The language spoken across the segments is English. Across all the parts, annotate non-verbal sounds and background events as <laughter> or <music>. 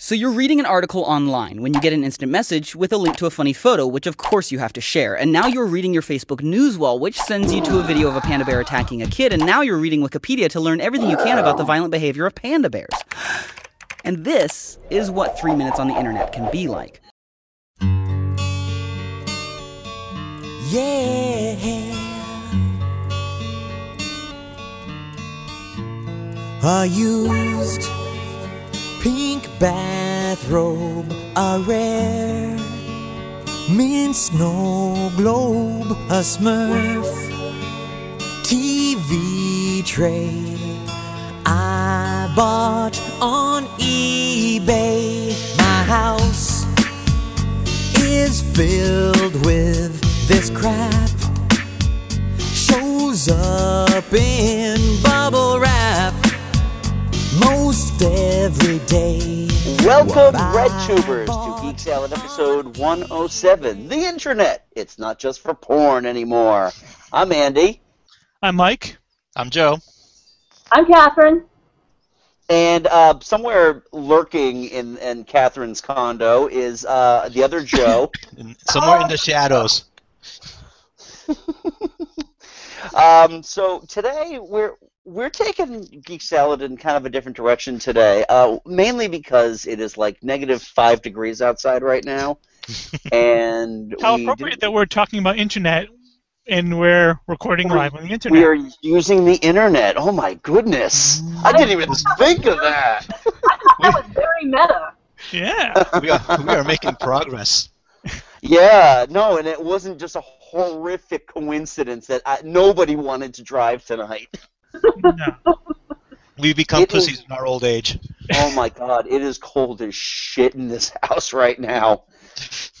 So you're reading an article online when you get an instant message with a link to a funny photo, which of course you have to share. And now you're reading your Facebook news wall, which sends you to a video of a panda bear attacking a kid. And now you're reading Wikipedia to learn everything you can about the violent behavior of panda bears. And this is what three minutes on the internet can be like. Yeah. A used pink bathrobe, a rare mint snow globe, a smurf TV tray. I bought on eBay. My house is filled with this crap. Shows up in bubble wrap most every day. Welcome, Red Tubers, to. Geek Salad episode 107. The internet. It's not just for porn anymore. I'm Andy, I'm Mike. I'm Joe. I'm Catherine. and uh, somewhere lurking in, in Catherine's condo is uh, the other Joe. <laughs> In, somewhere in the shadows. <laughs> um, so today we're we're taking Geek Salad in kind of a different direction today, uh, mainly because it is like negative five degrees outside right now, <laughs> and How we appropriate didn't- that we're talking about internet and we're recording live on the internet. We are using the internet. Oh my goodness! I didn't even think of that. <laughs> That was very meta. Yeah. <laughs> We are, we are making progress. Yeah, no, and it wasn't just a horrific coincidence that I, nobody wanted to drive tonight. No. We become It is- pussies in our old age. Oh my god, it is cold as shit in this house right now.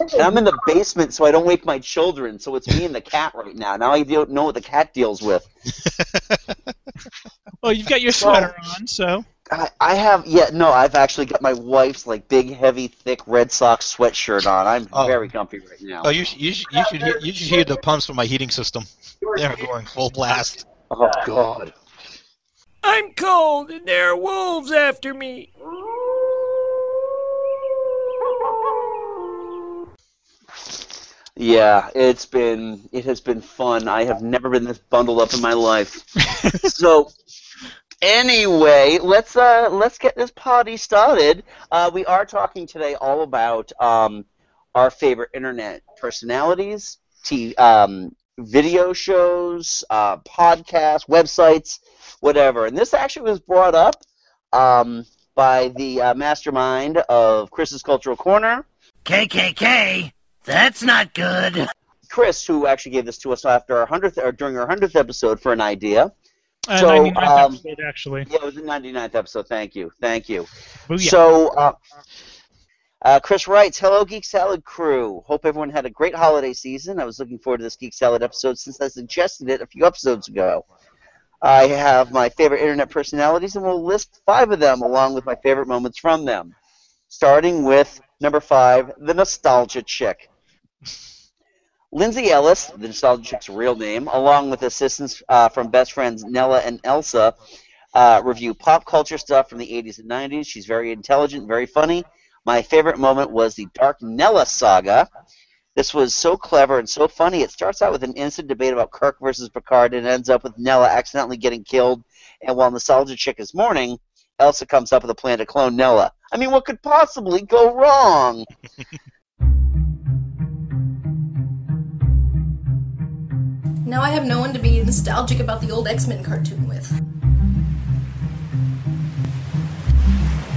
And I'm in the basement, so I don't wake my children. So it's me and the cat right now. Now I don't know what the cat deals with. <laughs> Well, you've got your sweater on, so I, I have, yeah, no, I've actually got my wife's like big, heavy, thick Red Sox sweatshirt on. I'm Oh. very comfy right now. Oh, you, sh- you, sh- you should hear, you should hear the pumps from my heating system. They're going full blast. Oh god. I'm cold and there are wolves after me. Yeah, it's been it has been fun. I have never been this bundled up in my life. <laughs> so anyway, let's uh let's get this party started. Uh, we are talking today all about um, our favorite internet personalities, t- um, video shows, uh, podcasts, websites, whatever. And this actually was brought up um, by the uh, mastermind of Chris's Cultural Corner. KKK? That's not good. Chris, who actually gave this to us after our hundredth or during our hundredth episode for an idea. uh, So, 99th um, episode actually. Yeah, it was the 99th episode. Thank you, thank you. Booyah. So, uh, uh, Chris writes, "Hello, Geek Salad crew. Hope everyone had a great holiday season. I was looking forward to this Geek Salad episode since I suggested it a few episodes ago. I have my favorite internet personalities, and we'll list five of them along with my favorite moments from them. Starting with number five, the Nostalgia Chick." Lindsay Ellis, the Nostalgia Chick's real name, along with assistance uh, from best friends Nella and Elsa, uh, review pop culture stuff from the 80s and 90s. She's very intelligent, very funny. My favorite moment was the Dark Nella saga. This was so clever and so funny. It starts out with an instant debate about Kirk versus Picard and ends up with Nella accidentally getting killed. And while Nostalgia Chick is mourning, Elsa comes up with a plan to clone Nella. I mean, what could possibly go wrong? <laughs> Now I have no one to be nostalgic about the old X Men cartoon with.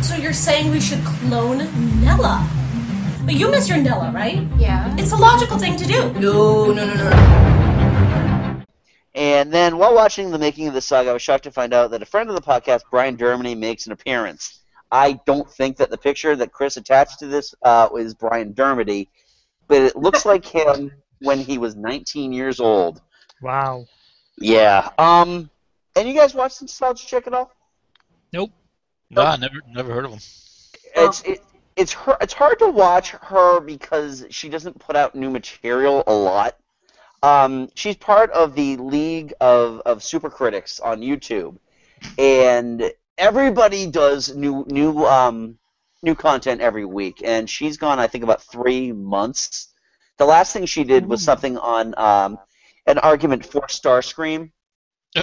So you're saying we should clone Nella? But you miss your Nella, right? Yeah. It's a logical thing to do. No, no, no, no, no. And then while watching the making of the saga, I was shocked to find out that a friend of the podcast, Brian Dermody, makes an appearance. I don't think that the picture that Chris attached to this uh, is Brian Dermody, but it looks like <laughs> him when he was 19 years old. Wow. Yeah. Um. And you guys watch Nostalgia Chick at all? Nope. Nah, never never heard of them. It's it, it's her. It's hard to watch her because she doesn't put out new material a lot. Um, she's part of the League of, of Super Critics on YouTube, and everybody does new new um, new content every week, and she's gone, I think, about three months. The last thing she did was something on um, an argument for Starscream. <laughs>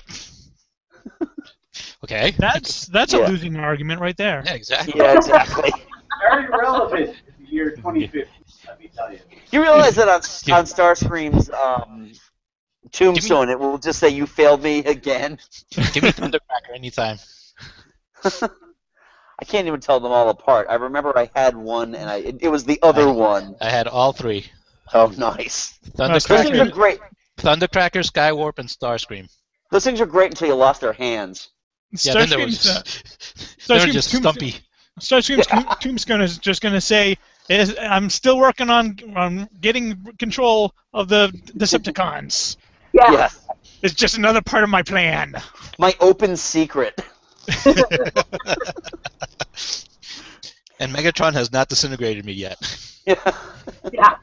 Okay. That's that's Yeah. a losing argument right there. Yeah, exactly. Yeah, exactly. <laughs> Very relevant to the year 2050, let me tell you. You realize that on, on Starscream's um, tombstone, it will just say, "You failed me again." <laughs> Give me Thundercracker anytime. <laughs> I can't even tell them all apart. I remember I had one, and I it, it was the other one. I had all three. Oh, nice. That's Those things are Thundercracker, great. Thundercracker, Skywarp, and Starscream. Those things are great until you lost their hands. Yeah, then there was Starscream's, uh, <laughs> Starscream's just tomb- stumpy. Starscream's <laughs> tomb- tombstone is just going to say, "I'm still working on on getting control of the Decepticons. Yeah. Yes, It's just another part of my plan." my open secret. <laughs> And Megatron has not disintegrated me yet. Yeah. Yeah.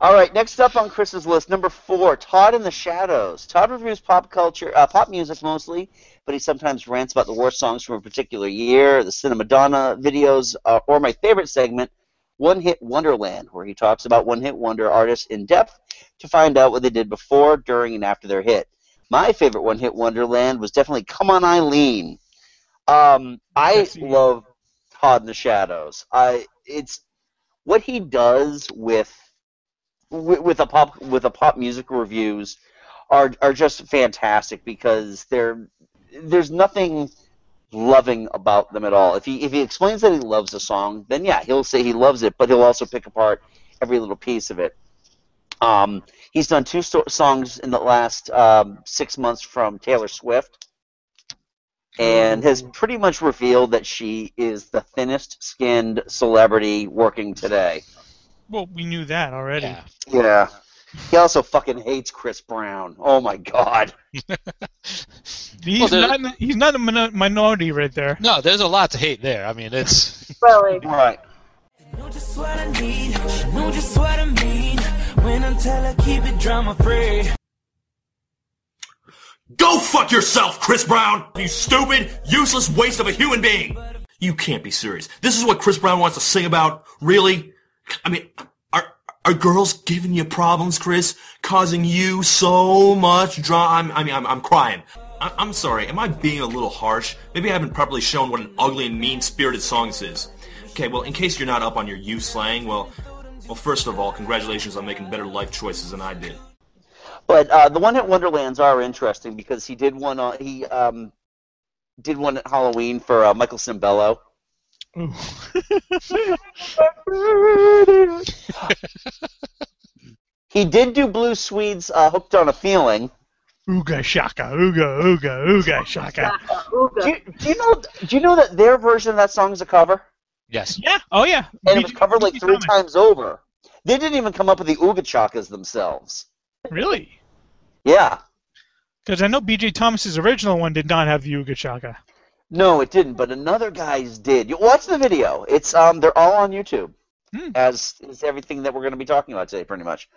All right, next up on Chris's list, number four, Todd in the Shadows. Todd reviews pop culture, uh, pop music mostly, but he sometimes rants about the worst songs from a particular year, the Cinema Madonna videos, uh, or my favorite segment, One Hit Wonderland, where he talks about one hit wonder artists in depth to find out what they did before, during, and after their hit. My favorite one hit Wonderland was definitely Come On Eileen. Um, I love Todd in the Shadows. I it's what he does with with, with a pop with a pop music reviews are are just fantastic because they're there's nothing loving about them at all. If he if he explains that he loves a song, then yeah, he'll say he loves it, but he'll also pick apart every little piece of it. Um, he's done two sto- songs in the last um, six months from Taylor Swift, and has pretty much revealed that she is the thinnest skinned celebrity working today. Well, we knew that already. Yeah. Yeah. He also fucking hates Chris Brown. Oh my god. <laughs> He's Well, not he's not a min- minority right there. No, there's a lot to hate there. I mean, it's <laughs> Really. Right. Know just what I need, know just what I mean. When I tell her keep it drama free. Go fuck yourself, Chris Brown! You stupid, useless waste of a human being! You can't be serious. This is what Chris Brown wants to sing about? Really? I mean, are are girls giving you problems, Chris? Causing you so much drama? I mean, I'm, I'm crying. I, I'm sorry, am I being a little harsh? Maybe I haven't properly shown what an ugly and mean-spirited song this is. Okay, well, in case you're not up on your you slang, well, well, first of all, congratulations on making better life choices than I did. But uh, the one hit Wonderlands are interesting because he did one. Uh, he um, did one at Halloween for uh, Michael Sembello. Ooh. <laughs> He did do Blue Swede's uh, "Hooked on a Feeling." ooga shaka, ooga ooga ooga shaka. Ooga. Do you, do you know? Do you know that their version of that song is a cover, yes. Yeah. Oh yeah. and it was covered like three Thomas. times over? They didn't even come up with the Ooga Chakas themselves. Really? Yeah. Because I know BJ Thomas's original one did not have the ooga shaka. No, it didn't, but another guy's did. You watch the video. It's um, they're all on YouTube, Hmm. as is everything that we're going to be talking about today, pretty much.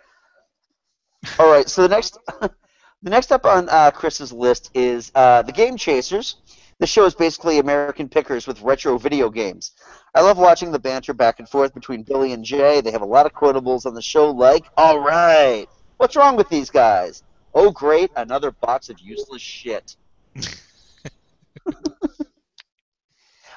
All right, so the next, <laughs> the next up on uh, Chris's list is uh, the Game Chasers. The show is basically American pickers with retro video games. I love watching the banter back and forth between Billy and Jay. They have a lot of quotables on the show, like "All right, what's wrong with these guys? Oh, great, another box of useless shit." <laughs>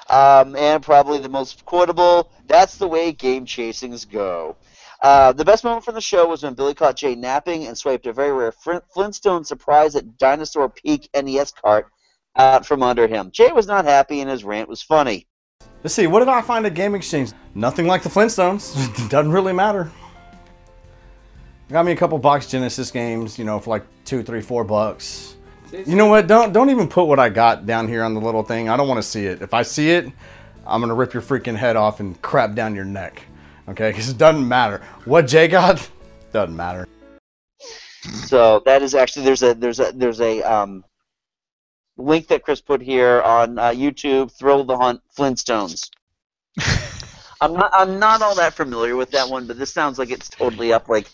Um, and probably the most quotable, that's the way game chasings go. Uh, the best moment from the show was when Billy caught Jay napping and swiped a very rare Flint- Flintstone surprise at Dinosaur Peak NES cart out from under him. Jay was not happy and his rant was funny. Let's see, what did I find at Game Exchange? Nothing like the Flintstones. <laughs> Doesn't really matter. Got me a couple box Genesis games, you know, for like two, three, four bucks. You know what? Don't don't even put what I got down here on the little thing. I don't want to see it. If I see it, I'm gonna rip your freaking head off and crap down your neck. Okay? <laughs> Because it doesn't matter. What Jay got <laughs> doesn't matter. So that is actually there's a there's a there's a um, link that Chris put here on uh, YouTube. Thrill the Hunt Flintstones. <laughs> I'm not I'm not all that familiar with that one, but this sounds like it's totally up like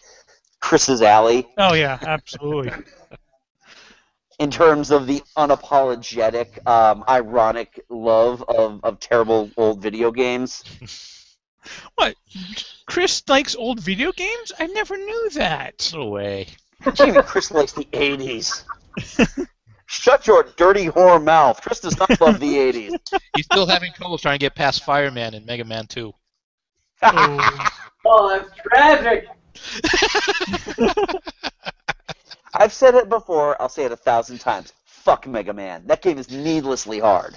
Chris's alley. Oh yeah, absolutely. In terms of the unapologetic, um, ironic love of, of terrible old video games. <laughs> What? Chris likes old video games? I never knew that. No way. Jamie, Chris likes the 80s. <laughs> Shut your dirty whore mouth. Chris does not love the 80s. He's still having trouble trying to get past Fireman in Mega Man 2. Oh, <laughs> that's tragic. I've said it before, I'll say it a thousand times. Fuck Mega Man. That game is needlessly hard.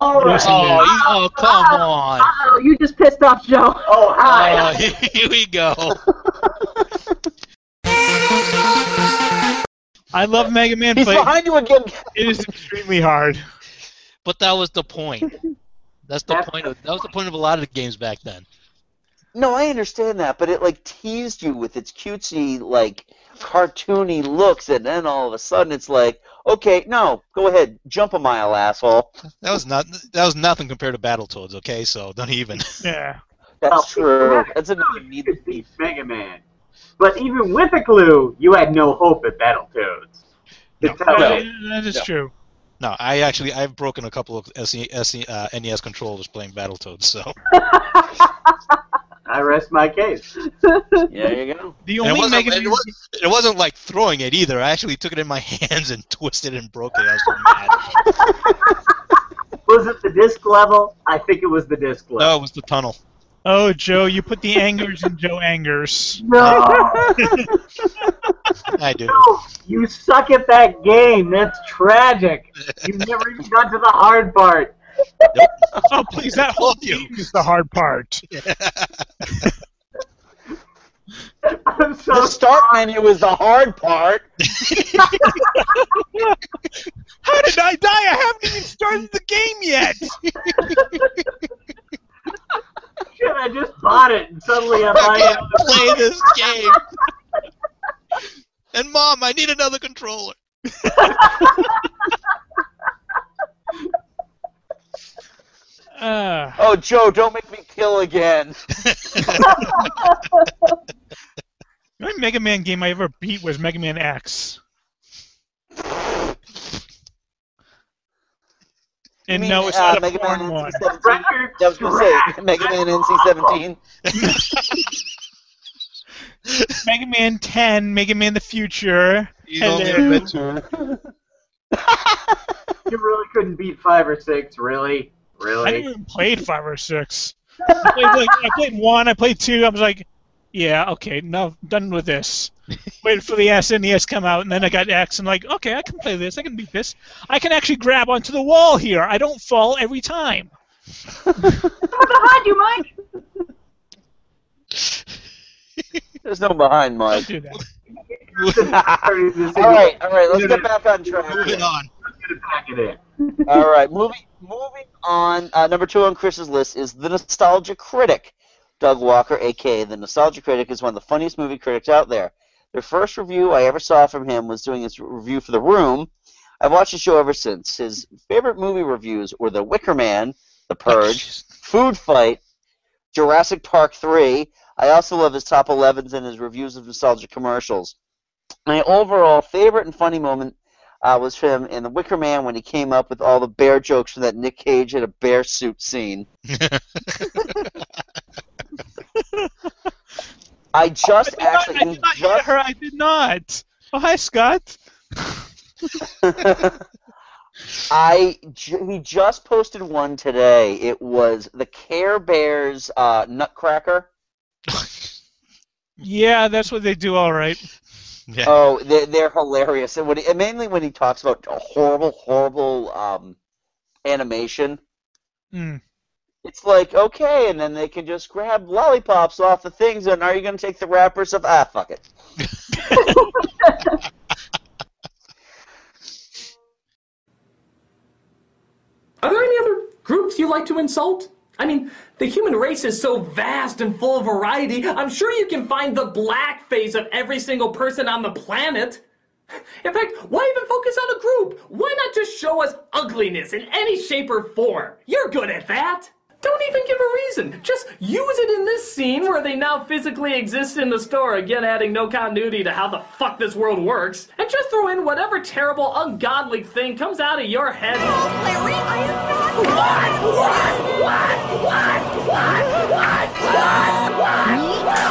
All right. Oh, you- oh, come oh, on. Oh, you just pissed off Joe. Oh, hi. <laughs> Oh, <laughs> here we go. <laughs> I love Mega Man, He's but behind you again. it is extremely hard. But that was the point. That's the point of that was the point of a lot of the games back then. No, I understand that, but it like teased you with its cutesy, like cartoony looks, and then all of a sudden it's like, okay, no, go ahead, jump a mile, asshole. That was not that was nothing compared to Battletoads, okay? So don't even. Yeah. <laughs> That's Well, true. That's another You could beat Mega Man. But even with a clue, you had no hope at Battletoads. To No. Yeah, that is No. true. No, I actually I've broken a couple of SE, SE, uh, NES controllers playing Battletoads, so <laughs> I rest my case. <laughs> There you go. The And it only wasn't, Mega it, wasn't, it wasn't like throwing it either. I actually took it in my <laughs> hands and twisted and broke it. I was so mad. Was it the disc level? I think it was the disc level. No, it was the tunnel. Oh, Joe, you put the angers in Joe Angers. No! <laughs> I do. No, you suck at that game. That's tragic. You've never even got to the hard part. Oh, please, that whole <laughs> game is the hard part. <laughs> I'm so The start menu is the hard part. <laughs> How did I die? I haven't even started the game yet. shit. I just bought it, and suddenly I'm I can't play this game. And mom, I need another controller. Uh, Oh, Joe, don't make me kill again. <laughs> <laughs> the only Mega Man game I ever beat was Mega Man X. And You no, it's uh, not a Mega Man porn one. NC-17? record I was gonna say <laughs> Mega Man NC-17. Mega Man 10, Mega Man the Future. He's only Hello. a bit you really couldn't beat five or six, really, I really. didn't even play five or six. I played, like, I played one, I played two. I was like, yeah, okay, no, done with this. <laughs> Waited for the SNES come out, and then I got X, and like, okay, I can play this. I can beat this. I can actually grab onto the wall here. I don't fall every time. Someone behind you, Mike. <laughs> There's no behind Mike. Don't do that. <laughs> all right, all right. Let's get back on track. Moving here. on. Pack it back in. All right, moving moving on. Uh, number two on Chris's list is the Nostalgia Critic, Doug Walker, aka the Nostalgia Critic, is one of the funniest movie critics out there. The first review I ever saw from him was doing his review for The Room. I've watched the show ever since. His favorite movie reviews were The Wicker Man, The Purge, Food Fight, Jurassic Park 3. I also love his top 11s and his reviews of nostalgia commercials. My overall favorite and funny moment uh, was him in The Wicker Man when he came up with all the bear jokes from that Nick Cage in a bear suit scene. I just I actually not, I did not just her. I did not. Oh, hi, Scott. <laughs> I he just posted one today. It was the Care Bears uh, Nutcracker. <laughs> Yeah, that's what they do. All right. <laughs> Yeah. Oh, they're, they're hilarious, and when he, and mainly when he talks about a horrible, horrible um, animation. Hmm. It's like okay, and then they can just grab lollipops off the things, and are you going to take the wrappers of ah fuck it? <laughs> Are there any other groups you like to insult? I mean, the human race is so vast and full of variety, I'm sure you can find the black face of every single person on the planet. In fact, why even focus on a group? Why not just show us ugliness in any shape or form? You're good at that. Don't even give a reason. Just use it in this scene where they now physically exist in the store, again adding no continuity to how the fuck this world works. And just throw in whatever terrible, ungodly thing comes out of your head. Oh, Larry, I am not. What? What? What? What? What? What? What? What?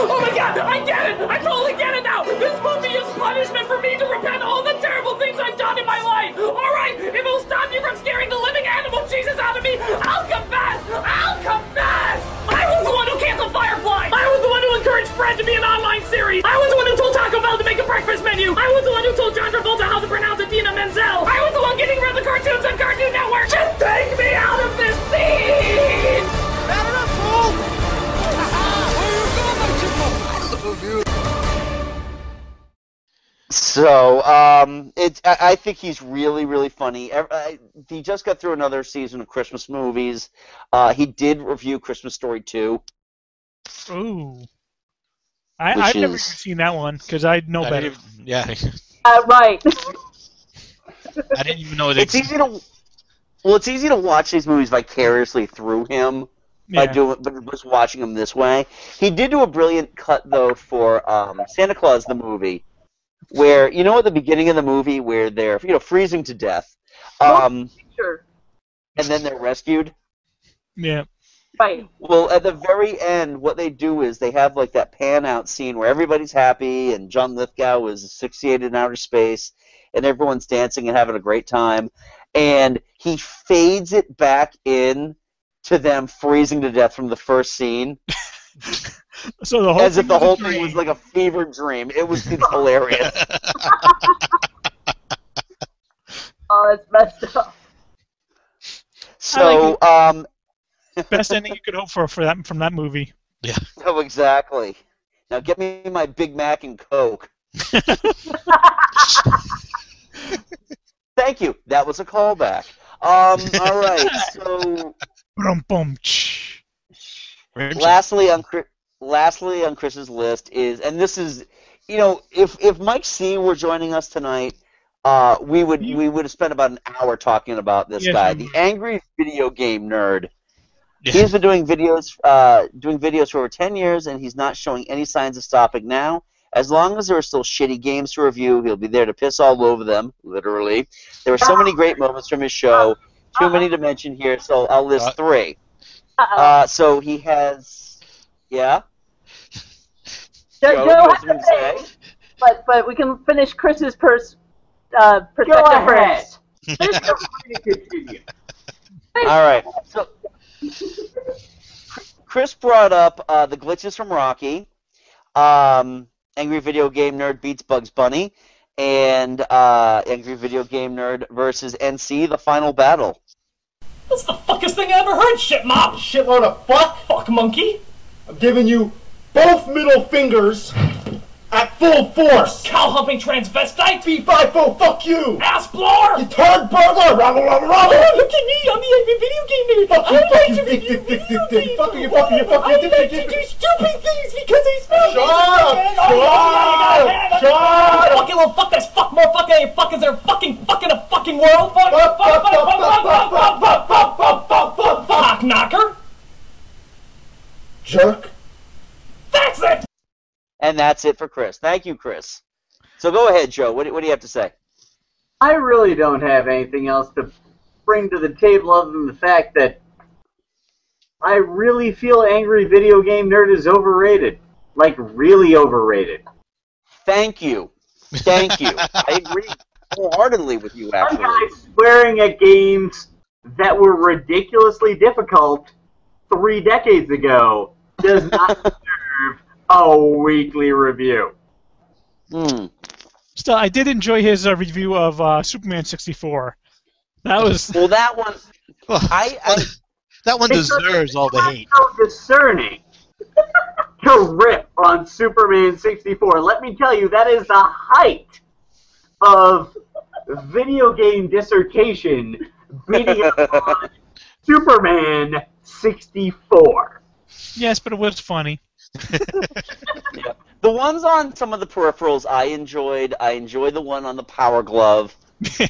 Oh my god, I get it! I totally get it now! This movie is punishment for me to repent all the terrible things I've done in my life! Alright, if it'll stop you from scaring the living animal Jesus out of me, I'll confess! I'll confess! I was the one who canceled Firefly! I was the one who encouraged Fred to be an online series! I was the one who told Taco Bell to make a breakfast menu! I was the one who told John Travolta how to pronounce Idina Menzel! I was the one getting rid of the cartoons on Cartoon Network! Just take me out of this scene! Bad enough, fool! <laughs> So, um, it, I, I think he's really, really funny. Ev- I, he just got through another season of Christmas movies. Uh, he did review Christmas Story 2. Ooh. I, Which I've never even seen that one because I know I better. even- yeah, <laughs> Uh, right. I didn't even know it It's easy to well, it's easy to watch these movies vicariously through him by Yeah. doing, but just watching them this way. He did do a brilliant cut though for um, Santa Claus the movie, where you know at the beginning of the movie where they're you know freezing to death, um, Sure. and then they're rescued. Yeah. Right. Well, at the very end, what they do is they have like that pan out scene where everybody's happy and John Lithgow is asphyxiated in outer space and everyone's dancing and having a great time. And he fades it back in to them freezing to death from the first scene <laughs> So the whole as if the was whole thing was like a fever dream. It was it's hilarious. <laughs> <laughs> Oh, it's messed up. So, um, <laughs> Best ending you could hope for for that from that movie. Yeah. Oh, exactly. Now get me my Big Mac and Coke. Thank you. That was a callback. Um, all right. So, Brum, bum, tsh. lastly on Chri- lastly on Chris's list is, and this is, you know, if if Mike C were joining us tonight, uh, we would we would have spent about an hour talking about this Yes, guy, we the angry video game nerd. He's been doing videos, uh, doing videos for over ten years, and he's not showing any signs of stopping now. As long as there are still shitty games to review, he'll be there to piss all over them, literally. There are so many great moments from his show, too many to mention here, so I'll list three. Uh, so he has, yeah. Joe, Joe, Joe has but but we can finish Chris's pers- uh, perspective ahead. first. All right. So Chris brought up uh, the glitches from Rocky, um, Angry Video Game Nerd beats Bugs Bunny, and uh, Angry Video Game Nerd versus NC, the final battle. That's the fuckest thing I ever heard, shit mop! Shitload of fuck! Fuck monkey! I'm giving you both middle fingers at full force! Cow humping transvestite! B5 fuck you! Ass blower! You turd burglar! Rabble, rabble, rabble! Oh, look at me! I'm the video game nerd! Fuck you, I fuck like you, to review video games! Fuck you, fuck you, fuck you, I like to do stupid things because I smell Shut up! Oh, Shut up! Shut up! Fucking little fuck this fuck more fuck than fuck is there fucking fucking a fucking world fuck fuck fuck fuck fuck fuck fuck fuck fuck fuck fuck fuck fuck knocker Jerk. that's it And that's it for Chris. Thank you, Chris. So go ahead, Joe. What do, what do you have to say? I really don't have anything else to bring to the table other than the fact that I really feel Angry Video Game Nerd is overrated. Like, really overrated. Thank you. Thank you. I agree wholeheartedly with you, Some actually. guy swearing at games that were ridiculously difficult three decades ago does not deserve a weekly review. Hmm. Still, I did enjoy his uh, review of uh, Superman 64. That was Well, that one. <laughs> I, I that one deserves all the hate. so discerning <laughs> to rip on Superman 64. Let me tell you, that is the height of video game dissertation beating up <laughs> on Superman 64. Yes, but it was funny. The ones on some of the peripherals I enjoyed. I enjoyed the one on the Power Glove.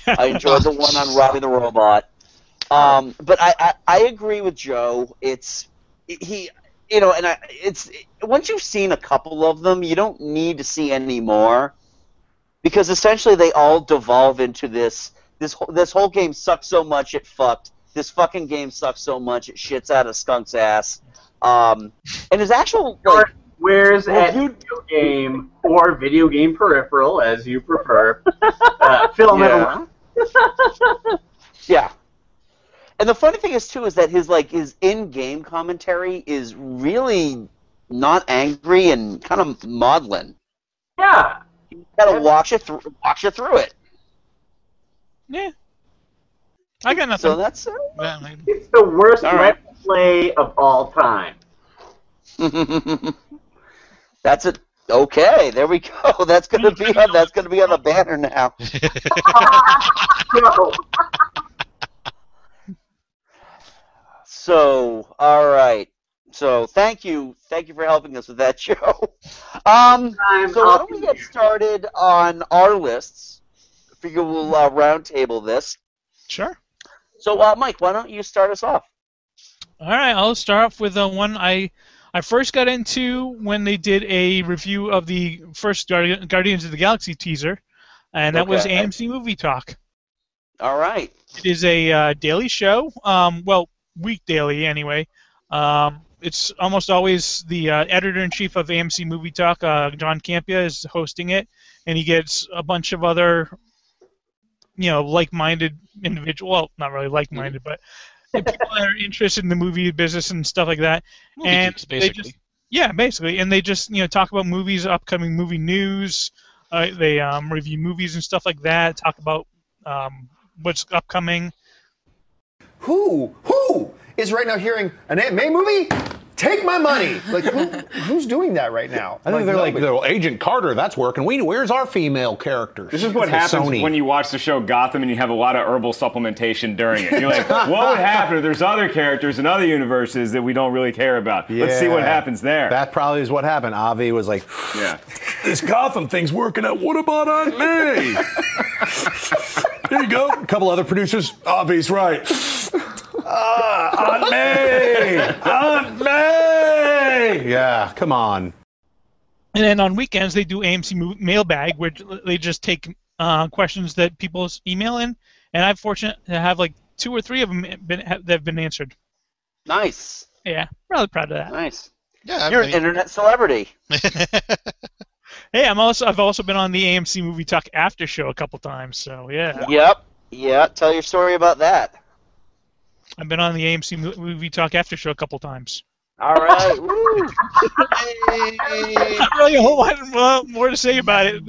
I enjoyed the one on Robbie the Robot. Um, but I, I, I agree with Joe. It's he, you know, and I, it's once you've seen a couple of them, you don't need to see any more, because essentially they all devolve into this. This this whole game sucks so much it fucked. This fucking game sucks so much it shits out of Skunk's ass. Um, and his actual like, Where's Well, at video game or video game peripheral, as you prefer, <laughs> uh, film Yeah. <laughs> Yeah. And the funny thing is too is that his like his in-game commentary is really not angry and kind of maudlin. Yeah. You gotta watch it through watch it through it. Yeah. I got nothing. So that's uh, It's the worst All right. Let's Play of all time. <laughs> that's it. Okay, there we go. <laughs> That's gonna be on that's gonna be on the banner now. <laughs> So, all right. So, thank you, thank you for helping us with that, Joe. Um, so why don't we get started on our lists? I figure we'll uh, roundtable this. Sure. So, uh, Mike, why don't you start us off? All right, I'll start off with the one I I first got into when they did a review of the first Guardi- Guardians of the Galaxy teaser, and that was AMC Movie Talk. All right. It is a uh, daily show. Um, well, week daily anyway. Um, it's almost always the uh, editor in chief of AMC Movie Talk, uh, John Campea, is hosting it, and he gets a bunch of other, you know, like-minded individual. Well, not really like-minded, but people that are interested in the movie business and stuff like that. Movie and geeks, they basically. just yeah, basically, and they just you know talk about movies, upcoming movie news. Uh, they um, review movies and stuff like that. Talk about um, what's upcoming. Who? Who is right now hearing an Aunt May movie? Take my money. Like who, who's doing that right now? I think they're like, nobody. "Well, Agent Carter, that's working. We, where's our female characters? This is what For happens Sony. when you watch the show Gotham and you have a lot of herbal supplementation during it. You're like, what would happen if there's other characters in other universes that we don't really care about? Let's see what happens there. That probably is what happened. Avi was like, yeah. "This Gotham thing's working out. What about Aunt May?" <laughs> Here you go. A couple other producers. Avi's right. Ah, Aunt May. Aunt May. Yeah, come on. And then on weekends they do AMC Mailbag, where they just take uh, questions that people email in, and I'm fortunate to have like two or three of them been have, that have been answered. Nice. Yeah, really proud of that. Nice. Yeah, You're an internet celebrity. <laughs> Hey, I'm also I've also been on the AMC Movie Talk after show a couple times, so yeah. Yep. Yeah. Tell your story about that. I've been on the AMC Mo- Movie Talk after show a couple times. All right. Woo. Not <laughs> really a whole lot more to say about it.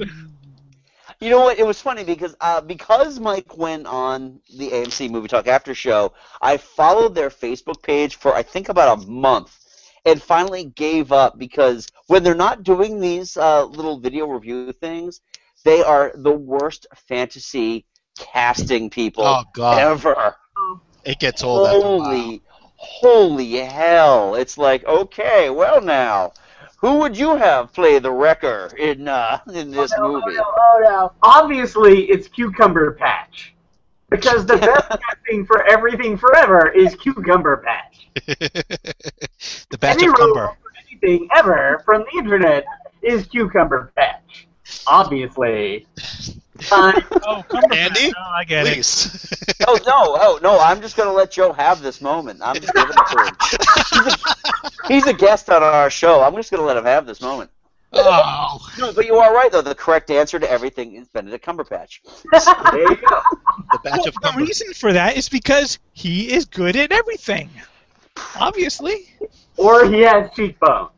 You know what? It was funny because uh, because Mike went on the AMC Movie Talk After Show, I followed their Facebook page for I think about a month, and finally gave up because when they're not doing these uh, little video review things, they are the worst fantasy casting people Oh, God. ever. It gets old after a while. Holy, holy hell! It's like okay, well now. Who would you have play the wrecker in uh, in this movie? Oh no. Obviously, it's Cucumber Patch. Because the best <laughs> casting for everything forever is Cucumber Patch. <laughs> The batch Any of role cumber. for anything ever from the internet is Cucumber Patch. Obviously. <laughs> Time. <laughs> Oh, Cumberbatch. Andy? Oh, I get it. <laughs> Oh no! Oh no! I'm just gonna let Joe have this moment. I'm just giving it to him. He's <laughs> a, he's a guest on our show. I'm just gonna let him have this moment. oh. No, but you are right though. The correct answer to everything is Benedict Cumberbatch. There you go. The batch of The reason for that is because he is good at everything. Obviously. Or he has cheekbones.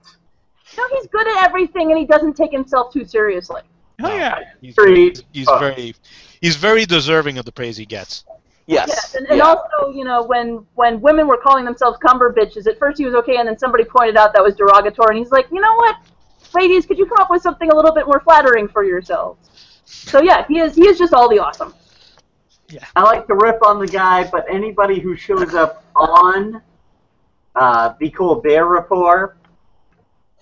No, he's good at everything and he doesn't take himself too seriously. Oh yeah. He's, Street. he's Oh. very he's very deserving of the praise he gets. Yes. Yes, and, and Yeah. also, you know, when when women were calling themselves cumber bitches, at first he was okay, and then somebody pointed out that was derogatory, and he's like, you know what, ladies, could you come up with something a little bit more flattering for yourselves? So yeah, he is he is just all the awesome. Yeah. I like to rip on the guy, but anybody who shows up on uh, the Colbert Report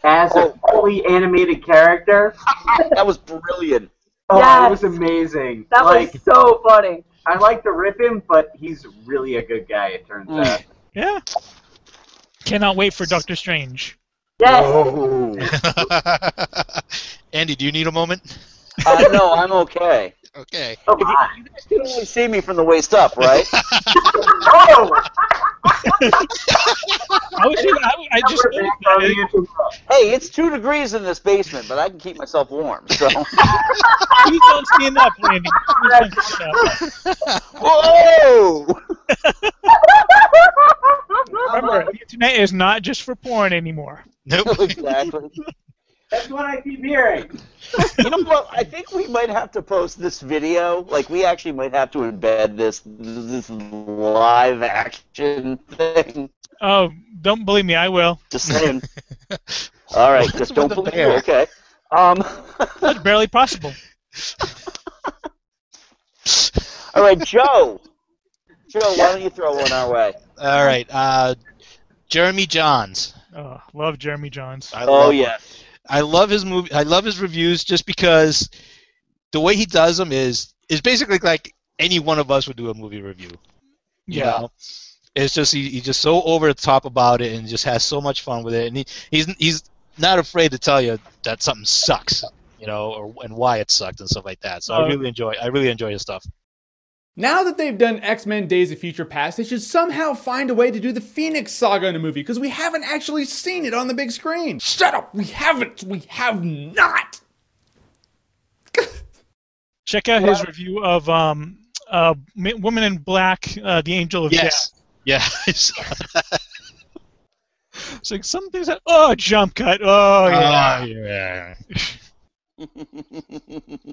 as a fully animated character, <laughs> that was brilliant. oh, Yes. it was amazing. That like, was so funny. I like to rip him, but he's really a good guy. It turns Mm. out. Yeah. Cannot wait for Doctor Strange. Oh. <laughs> <laughs> Andy, do you need a moment? Uh, no, I'm okay. Okay. Oh, if you, ah. you guys can only see me from the waist up, right? <laughs> oh! <laughs> I was even, I, I just Hey, it's two degrees in this basement, but I can keep myself warm. So. <laughs> Please don't stand up, Randy. Stand up. Whoa! Remember, the internet is not just for porn anymore. Nope. exactly. That's what I keep hearing. You know what? I think we might have to post this video. Like, we actually might have to embed this this live action thing. Oh, don't believe me, I will. Just saying. <laughs> All right, just don't believe me. Okay. Um. <laughs> That's barely possible. <laughs> All right, Joe. Joe, why don't you throw one our way? All right. Uh, Jeremy Jahns. Oh, love Jeremy Jahns. I Oh love yeah. I love his movie. I love his reviews just because the way he does them is is basically like any one of us would do a movie review. You Yeah. know? It's just he, he's just so over the top about it and just has so much fun with it, and he, he's he's not afraid to tell you that something sucks, you know, or and why it sucked and stuff like that. So I Uh, really enjoy I really enjoy his stuff. Now that they've done X Men Days of Future Past, they should somehow find a way to do the Phoenix Saga in a movie because we haven't actually seen it on the big screen. Shut up! We haven't! We have not! <laughs> Check out his review of um, uh, Woman in Black, uh, The Angel of Yes. Yeah. <laughs> Death. It's like some things that, oh, jump cut. Oh, yeah. Oh, yeah. <laughs>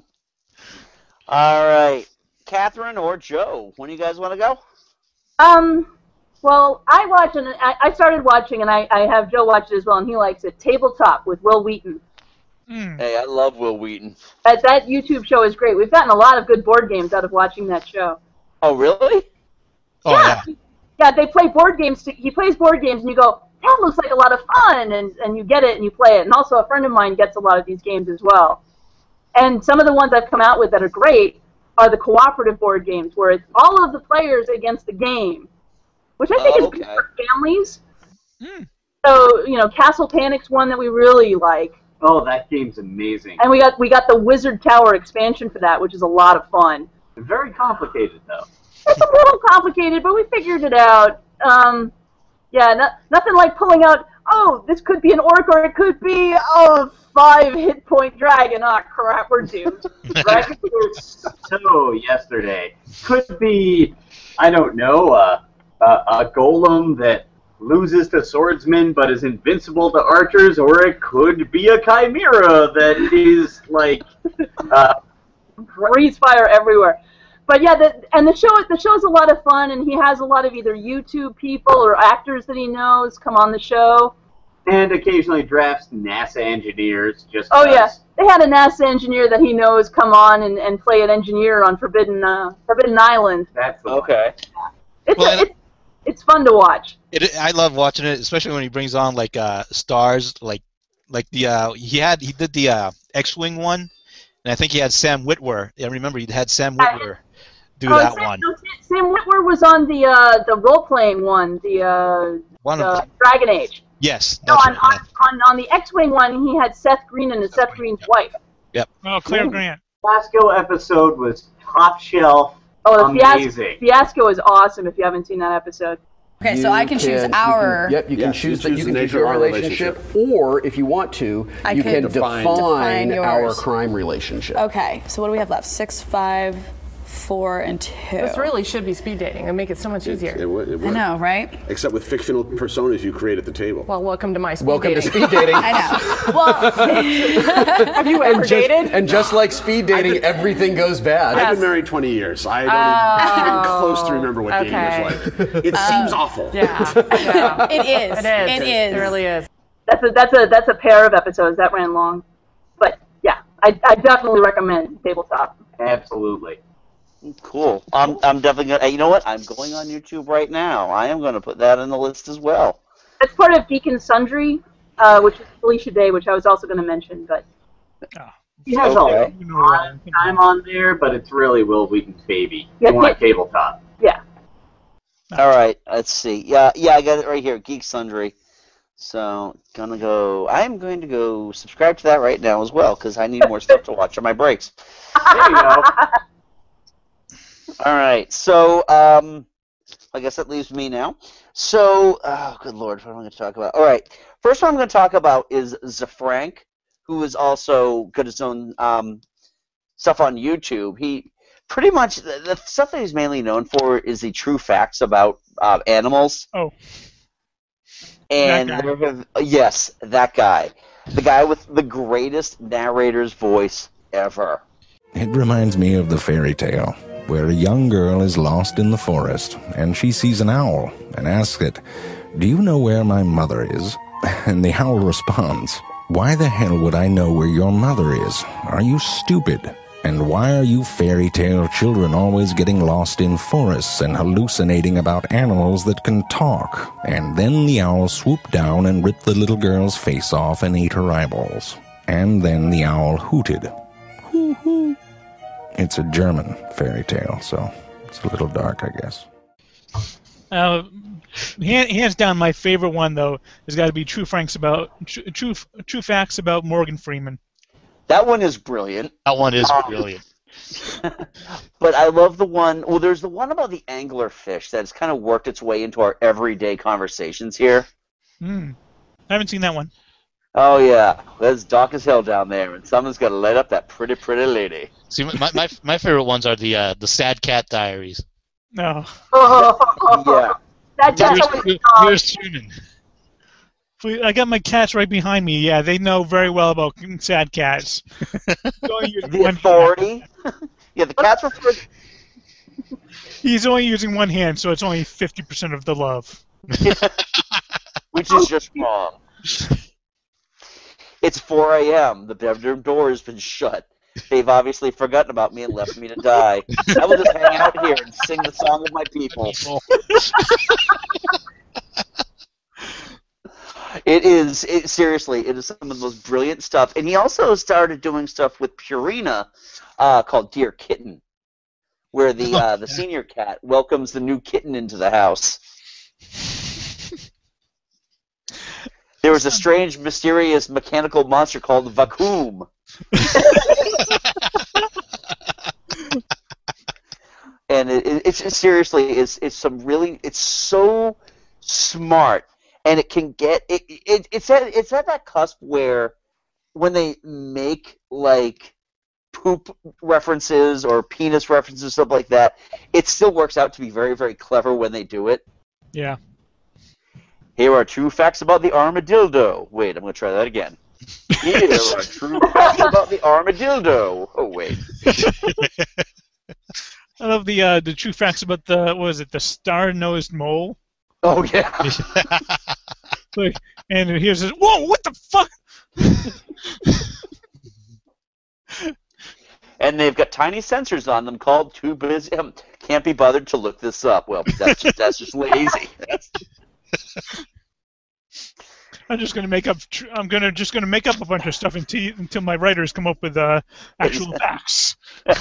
All right, Catherine or Joe. When do you guys want to go? Um, well, I watch and I, I started watching, and I, I have Joe watch it as well, and he likes it. Tabletop with Wil Wheaton. Hey, I love Wil Wheaton. That that YouTube show is great. We've gotten a lot of good board games out of watching that show. Oh, really? Oh yeah. Yeah, they play board games. To, he plays board games, and you go, "That looks like a lot of fun," and and you get it and you play it. And also, a friend of mine gets a lot of these games as well. And some of the ones I've come out with that are great are the cooperative board games, where it's all of the players against the game, which I think Oh, is good for families. So you know, Castle Panic's one that we really like. Oh, that game's amazing. And we got we got the Wizard Tower expansion for that, which is a lot of fun. Very complicated though. It's a little complicated, but we figured it out. Um, yeah, no, nothing like pulling out. Oh, this could be an orc, or it could be a five hit point dragon. Ah, crap, we're doomed. <laughs> Dragon was so yesterday. Could be, I don't know, uh, a, a golem that loses to swordsmen but is invincible to archers, or it could be a chimera that is like, uh, <laughs> breathes fire everywhere. But yeah, the, and the show the show's a lot of fun, and he has a lot of either YouTube people or actors that he knows come on the show. And occasionally drafts NASA engineers just. Oh yeah, 'cause. they had a NASA engineer that he knows come on and, and play an engineer on Forbidden uh, Forbidden Island. That's the okay. It's Well, a, it's, it's fun to watch. It, I love watching it, especially when he brings on like uh, stars, like like the uh, he had he did the uh, X-wing one, and I think he had Sam Witwer. I remember he had Sam Witwer do Oh, that Sam, one. no, Sam Witwer was on the uh, the role playing one, the uh, One the of them. Dragon Age. Yes, No, on, right. on, on on the X Wing one, he had Seth Green and Seth Green's wife. Yep. Oh, Claire Ooh. Grant. Fiasco episode was top shelf. Oh, the fiasco, amazing. fiasco is awesome. If you haven't seen that episode. Okay, so I can choose you our- yep, you can Yes, you choose that. choose You the can choose nature of your our relationship, or if you want to, I you can define- define, define our crime relationship. Okay, so what do we have left? Six, five, four, and two. This really should be speed dating and make it so much easier. It would, it I would. know, right? Except with fictional personas you create at the table. Well, welcome to my speed dating. Welcome to speed dating. <laughs> I know. Well, <laughs> Have you ever and just, dated? and just like speed dating, everything goes bad. I've been married 20 years. I don't even <laughs> close to oh, remember what dating okay. was like. It um, seems awful. Yeah. yeah. it is. It is. It is. It really is. That's a that's a that's a pair of episodes that ran long, but yeah, I, I definitely recommend Tabletop. Absolutely. Cool. I'm I'm definitely gonna. You know what? I'm going on YouTube right now. I am going to put that in the list as well. That's part of Geek and Sundry, uh, which is Felicia Day, which I was also going to mention. But ah. He has Okay. Uh, a lot of time on there, but it's really Wil Wheaton's baby. Yeah, on a yeah. tabletop. Yeah. Ah. All right, let's see. Yeah, yeah, I got it right here, Geek Sundry. So gonna go. I'm going to go subscribe to that right now as well because I need more stuff to watch on my breaks. <laughs> There you go. All right, so um, I guess that leaves me now. So, oh, good lord, what am I going to talk about? All right, first one I'm going to talk about is Ze Frank, who is also got his own um, stuff on YouTube. He pretty much the, the stuff that he's mainly known for is the true facts about uh, animals. Oh. And That guy. have yes, that guy, the guy with the greatest narrator's voice ever. It reminds me of the fairy tale where a young girl is lost in the forest and she sees an owl and asks it, Do you know where my mother is? <laughs> And the owl responds, Why the hell would I know where your mother is? Are you stupid? And why are you fairy tale children always getting lost in forests and hallucinating about animals that can talk? And then the owl swooped down and ripped the little girl's face off and ate her eyeballs. And then the owl hooted. Hoo hoo. It's a German fairy tale, so it's a little dark, I guess. Uh, hand, hands down, my favorite one though has got to be True Franks about True, True True Facts about Morgan Freeman. That one is brilliant. That one is Um, brilliant. <laughs> But I love the one. Well, there's the one about the angler fish that's kind of worked its way into our everyday conversations here. Hmm. I haven't seen that one. Oh yeah, that's dark as hell down there, and someone's got to light up that pretty, pretty lady. See, my, my my favorite ones are the uh, the Sad Cat Diaries. No. <laughs> yeah. That Yours, just yours- yours truly. Please, I got my cats right behind me. Yeah, they know very well about sad cats. <laughs> The authority. <laughs> yeah, the cats were. first- He's only using one hand, so it's only fifty percent of the love. which is just wrong. It's 4 a.m. The bedroom door has been shut. They've obviously forgotten about me and left me to die. I will just hang out here and sing the song of my people. It is it, seriously. It is some of the most brilliant stuff. And he also started doing stuff with Purina, uh, called Dear Kitten, where the uh, the <laughs> senior cat welcomes the new kitten into the house. There was a strange, mysterious mechanical monster called Vacuum. <laughs> and it, it, it's seriously, it's it's some really, it's so smart, and it can get it, it. It's at it's at that cusp where when they make like poop references or penis references stuff like that, it still works out to be very very clever when they do it. Yeah. Here are true facts about the armadillo. Wait, I'm going to try that again. Here are <laughs> true facts about the armadillo. Oh, wait. <laughs> I love the uh, the true facts about the what was it the star-nosed mole. Oh yeah. <laughs> Like, and here's this. Whoa! What the fuck? And they've got tiny sensors on them called too busy. Um, can't be bothered to look this up. Well, that's just, that's just lazy. That's, I'm just gonna make up. I'm gonna just gonna make up a bunch of stuff until until my writers come up with uh, actual facts. <laughs>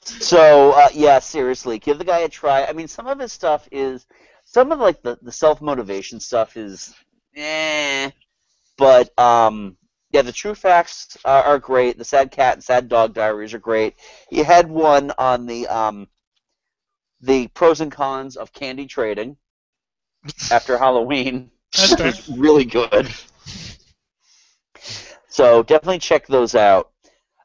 so uh, yeah, seriously, give the guy a try. I mean, some of his stuff is some of like the, the self motivation stuff is eh, but um, yeah, the true facts are, are great. The sad cat and sad dog diaries are great. He had one on the um, the pros and cons of candy trading after Halloween. <laughs> That's was really good. So definitely check those out.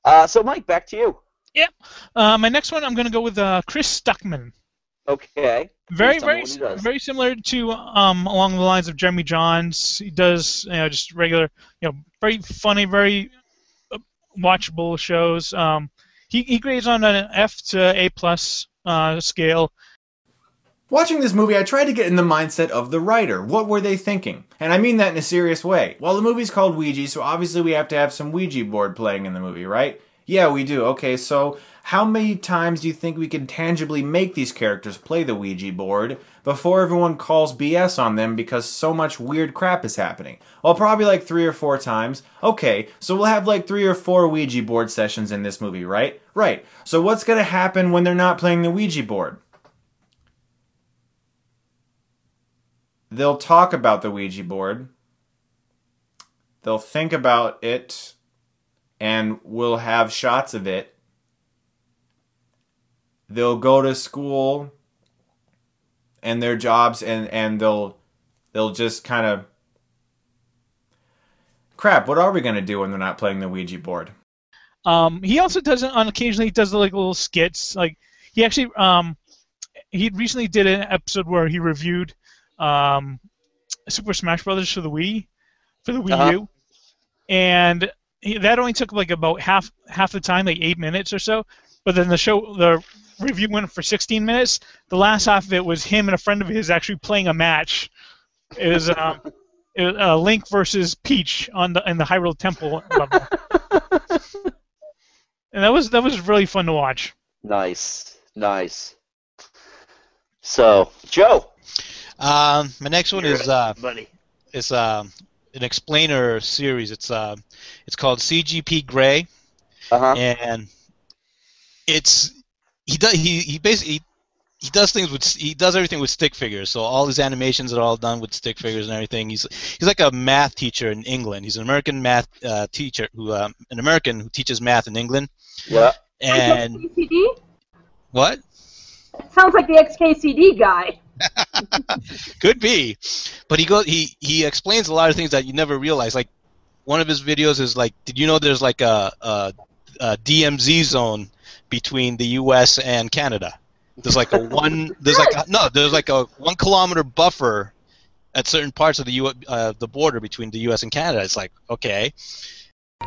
Uh, so Mike, back to you. Yep. Uh, my next one, I'm gonna go with uh, Chris Stuckman. Okay. Very, Please tell me very, what he does. very similar to um, along the lines of Jeremy Jahns. He does, you know, just regular, you know, very funny, very uh, watchable shows. Um, he he grades on an F to A plus uh, scale. Watching this movie, I tried to get in the mindset of the writer. What were they thinking? And I mean that in a serious way. Well, the movie's called Ouija, so obviously we have to have some Ouija board playing in the movie, right? Yeah, we do. Okay, so How many times do you think we can tangibly make these characters play the Ouija board before everyone calls BS on them because so much weird crap is happening? Well, probably like three or four times. Okay, so we'll have like three or four Ouija board sessions in this movie, right? Right. So what's to happen when they're not playing the Ouija board? They'll talk about the Ouija board. They'll think about it and we'll have shots of it. They'll go to school and their jobs and and they'll they'll just kind of crap what are we to do when they're not playing the ouija board Um, he also does on occasionally. He does like little skits. Like he actually um, he recently did an episode where he reviewed um, Super Smash Brothers for the Wii for the Wii Uh-huh. U, and that only took like about half half the time, like eight minutes or so. But then the show the review went for 16 minutes. The last half of it was him and a friend of his actually playing a match. It was um, <laughs> it was, uh, Link versus Peach on the in the Hyrule Temple level. and that was that was really fun to watch. Nice, nice. So, Joe. Um, my next one is uh, buddy. It's um, an explainer series. It's uh, it's called CGP Grey, uh-huh. and it's he does he he basically he does things with he does everything with stick figures. So all his animations are all done with stick figures and everything. He's he's like a math teacher in England. He's an American math uh, teacher who um, an American who teaches math in England. Yeah. And XKCD? what? Sounds like the XKCD guy. <laughs> Could be, but he goes. He he explains a lot of things that you never realize. Like one of his videos is like, did you know there's like a, a, a DMZ zone between the U.S. and Canada? There's like a <laughs> one. There's like a, no. There's like a one kilometer buffer at certain parts of the U. Uh, the border between the U.S. and Canada. It's like okay.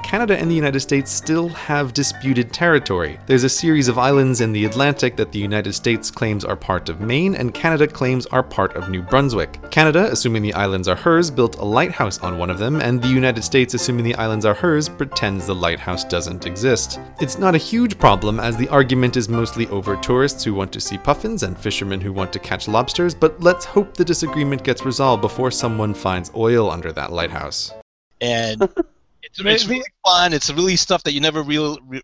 Canada and the United States still have disputed territory. There's a series of islands in the Atlantic that the United States claims are part of Maine and Canada claims are part of New Brunswick. Canada, assuming the islands are hers, built a lighthouse on one of them, and the United States, assuming the islands are hers, pretends the lighthouse doesn't exist. It's not a huge problem, as the argument is mostly over tourists who want to see puffins and fishermen who want to catch lobsters, but let's hope the disagreement gets resolved before someone finds oil under that lighthouse. and <laughs> it's, it's really fun. It's really stuff that you never real, re-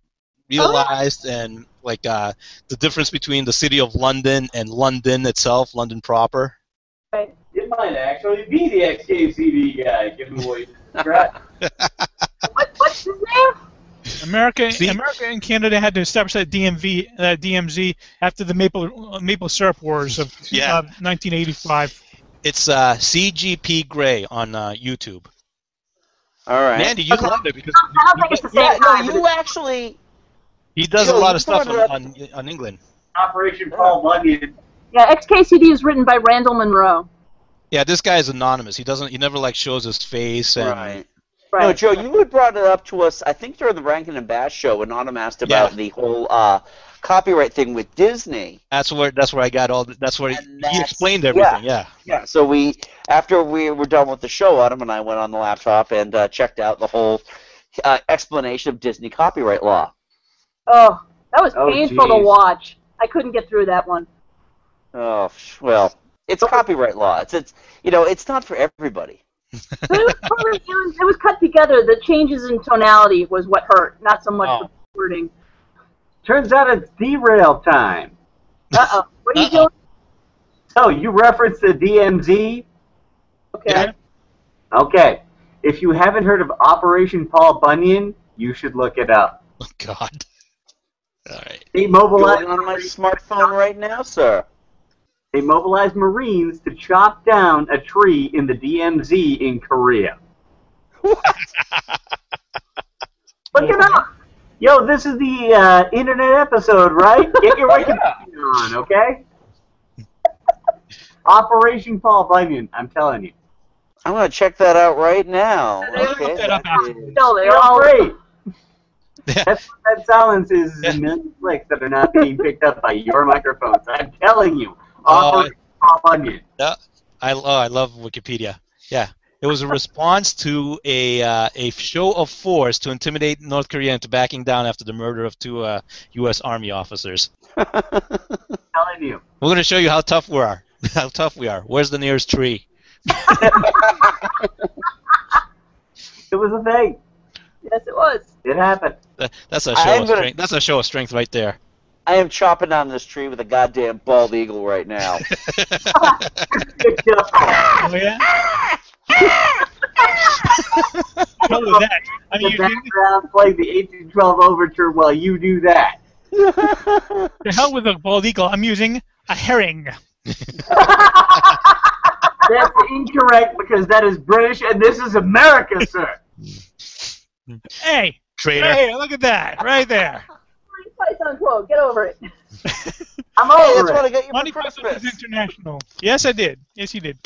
realized, and like uh, the difference between the city of London and London itself, London proper. It might actually be the XKCD guy giving away crap. What's his name? America, America and Canada had to establish that DMV, uh, DMZ after the maple uh, maple syrup wars of Yeah. uh, 1985. It's uh, CGP Grey on uh, YouTube. All right. Mandy, you love it because I don't think it's the same Yeah, no, you actually. he does Joe, a lot of stuff on, on, on England. Operation Paul Bunyan. Yeah, XKCD is written by Randall Munroe. Yeah, this guy is anonymous. He doesn't. He never like shows his face. And, Right. No, Joe, you had brought it up to us, I think during the Rankin and Bass show when Autumn asked about Yeah. the whole uh, copyright thing with Disney. That's where. That's where I got all. The, that's where he, he explained everything. Yeah. Yeah, so we, after we were done with the show, Adam and I went on the laptop and uh, checked out the whole uh, explanation of Disney copyright law. Oh, that was Oh, painful to watch. I couldn't get through that one. Oh, well, it's copyright law. It's, it's you know, it's not for everybody. <laughs> It was, probably- it was, it was cut together. The changes in tonality was what hurt, not so much Oh. the wording. Turns out it's derail time. Uh oh. What are you doing? So you referenced the DMZ. Okay. Okay. If you haven't heard of Operation Paul Bunyan, you should look it up. Oh God. All right. They mobilized on my smartphone right now, sir. They mobilized Marines to chop down a tree in the DMZ in Korea. What? look it up. Yo, this is the uh, internet episode, right? Get your Wikipedia on, okay? Operation Paul Bunyan, I'm telling you. I'm gonna check that out right now. Okay. No, they're Feel all free. That's what that silence is a million clicks that are not being picked up by your microphones. I'm telling you. Oh, Operation Paul Bunyan. Yeah. I oh, I love Wikipedia. Yeah. It was a response to a uh, a show of force to intimidate North Korea into backing down after the murder of two uh, U.S. Army officers. <laughs> telling you. We're going to show you how tough we are. <laughs> How tough we are. Where's the nearest tree? <laughs> It was a thing. Yes, it was. It happened. That- That's a I'm show of gonna- strength. That's a show of strength right there. I am chopping down this tree with a goddamn bald eagle right now. Oh yeah. Hell with that. I mean, the you, background playing the 1812 overture while you do that. <laughs> the hell with a bald eagle. I'm using a herring. <laughs> That's incorrect because that is British and this is America, sir. Hey, Traitor. Hey, look at that right there. Python quote. Get over it. I'm Hey, over that's it. what I got you Monty for Python Christmas. is international. Yes, I did. Yes, you did.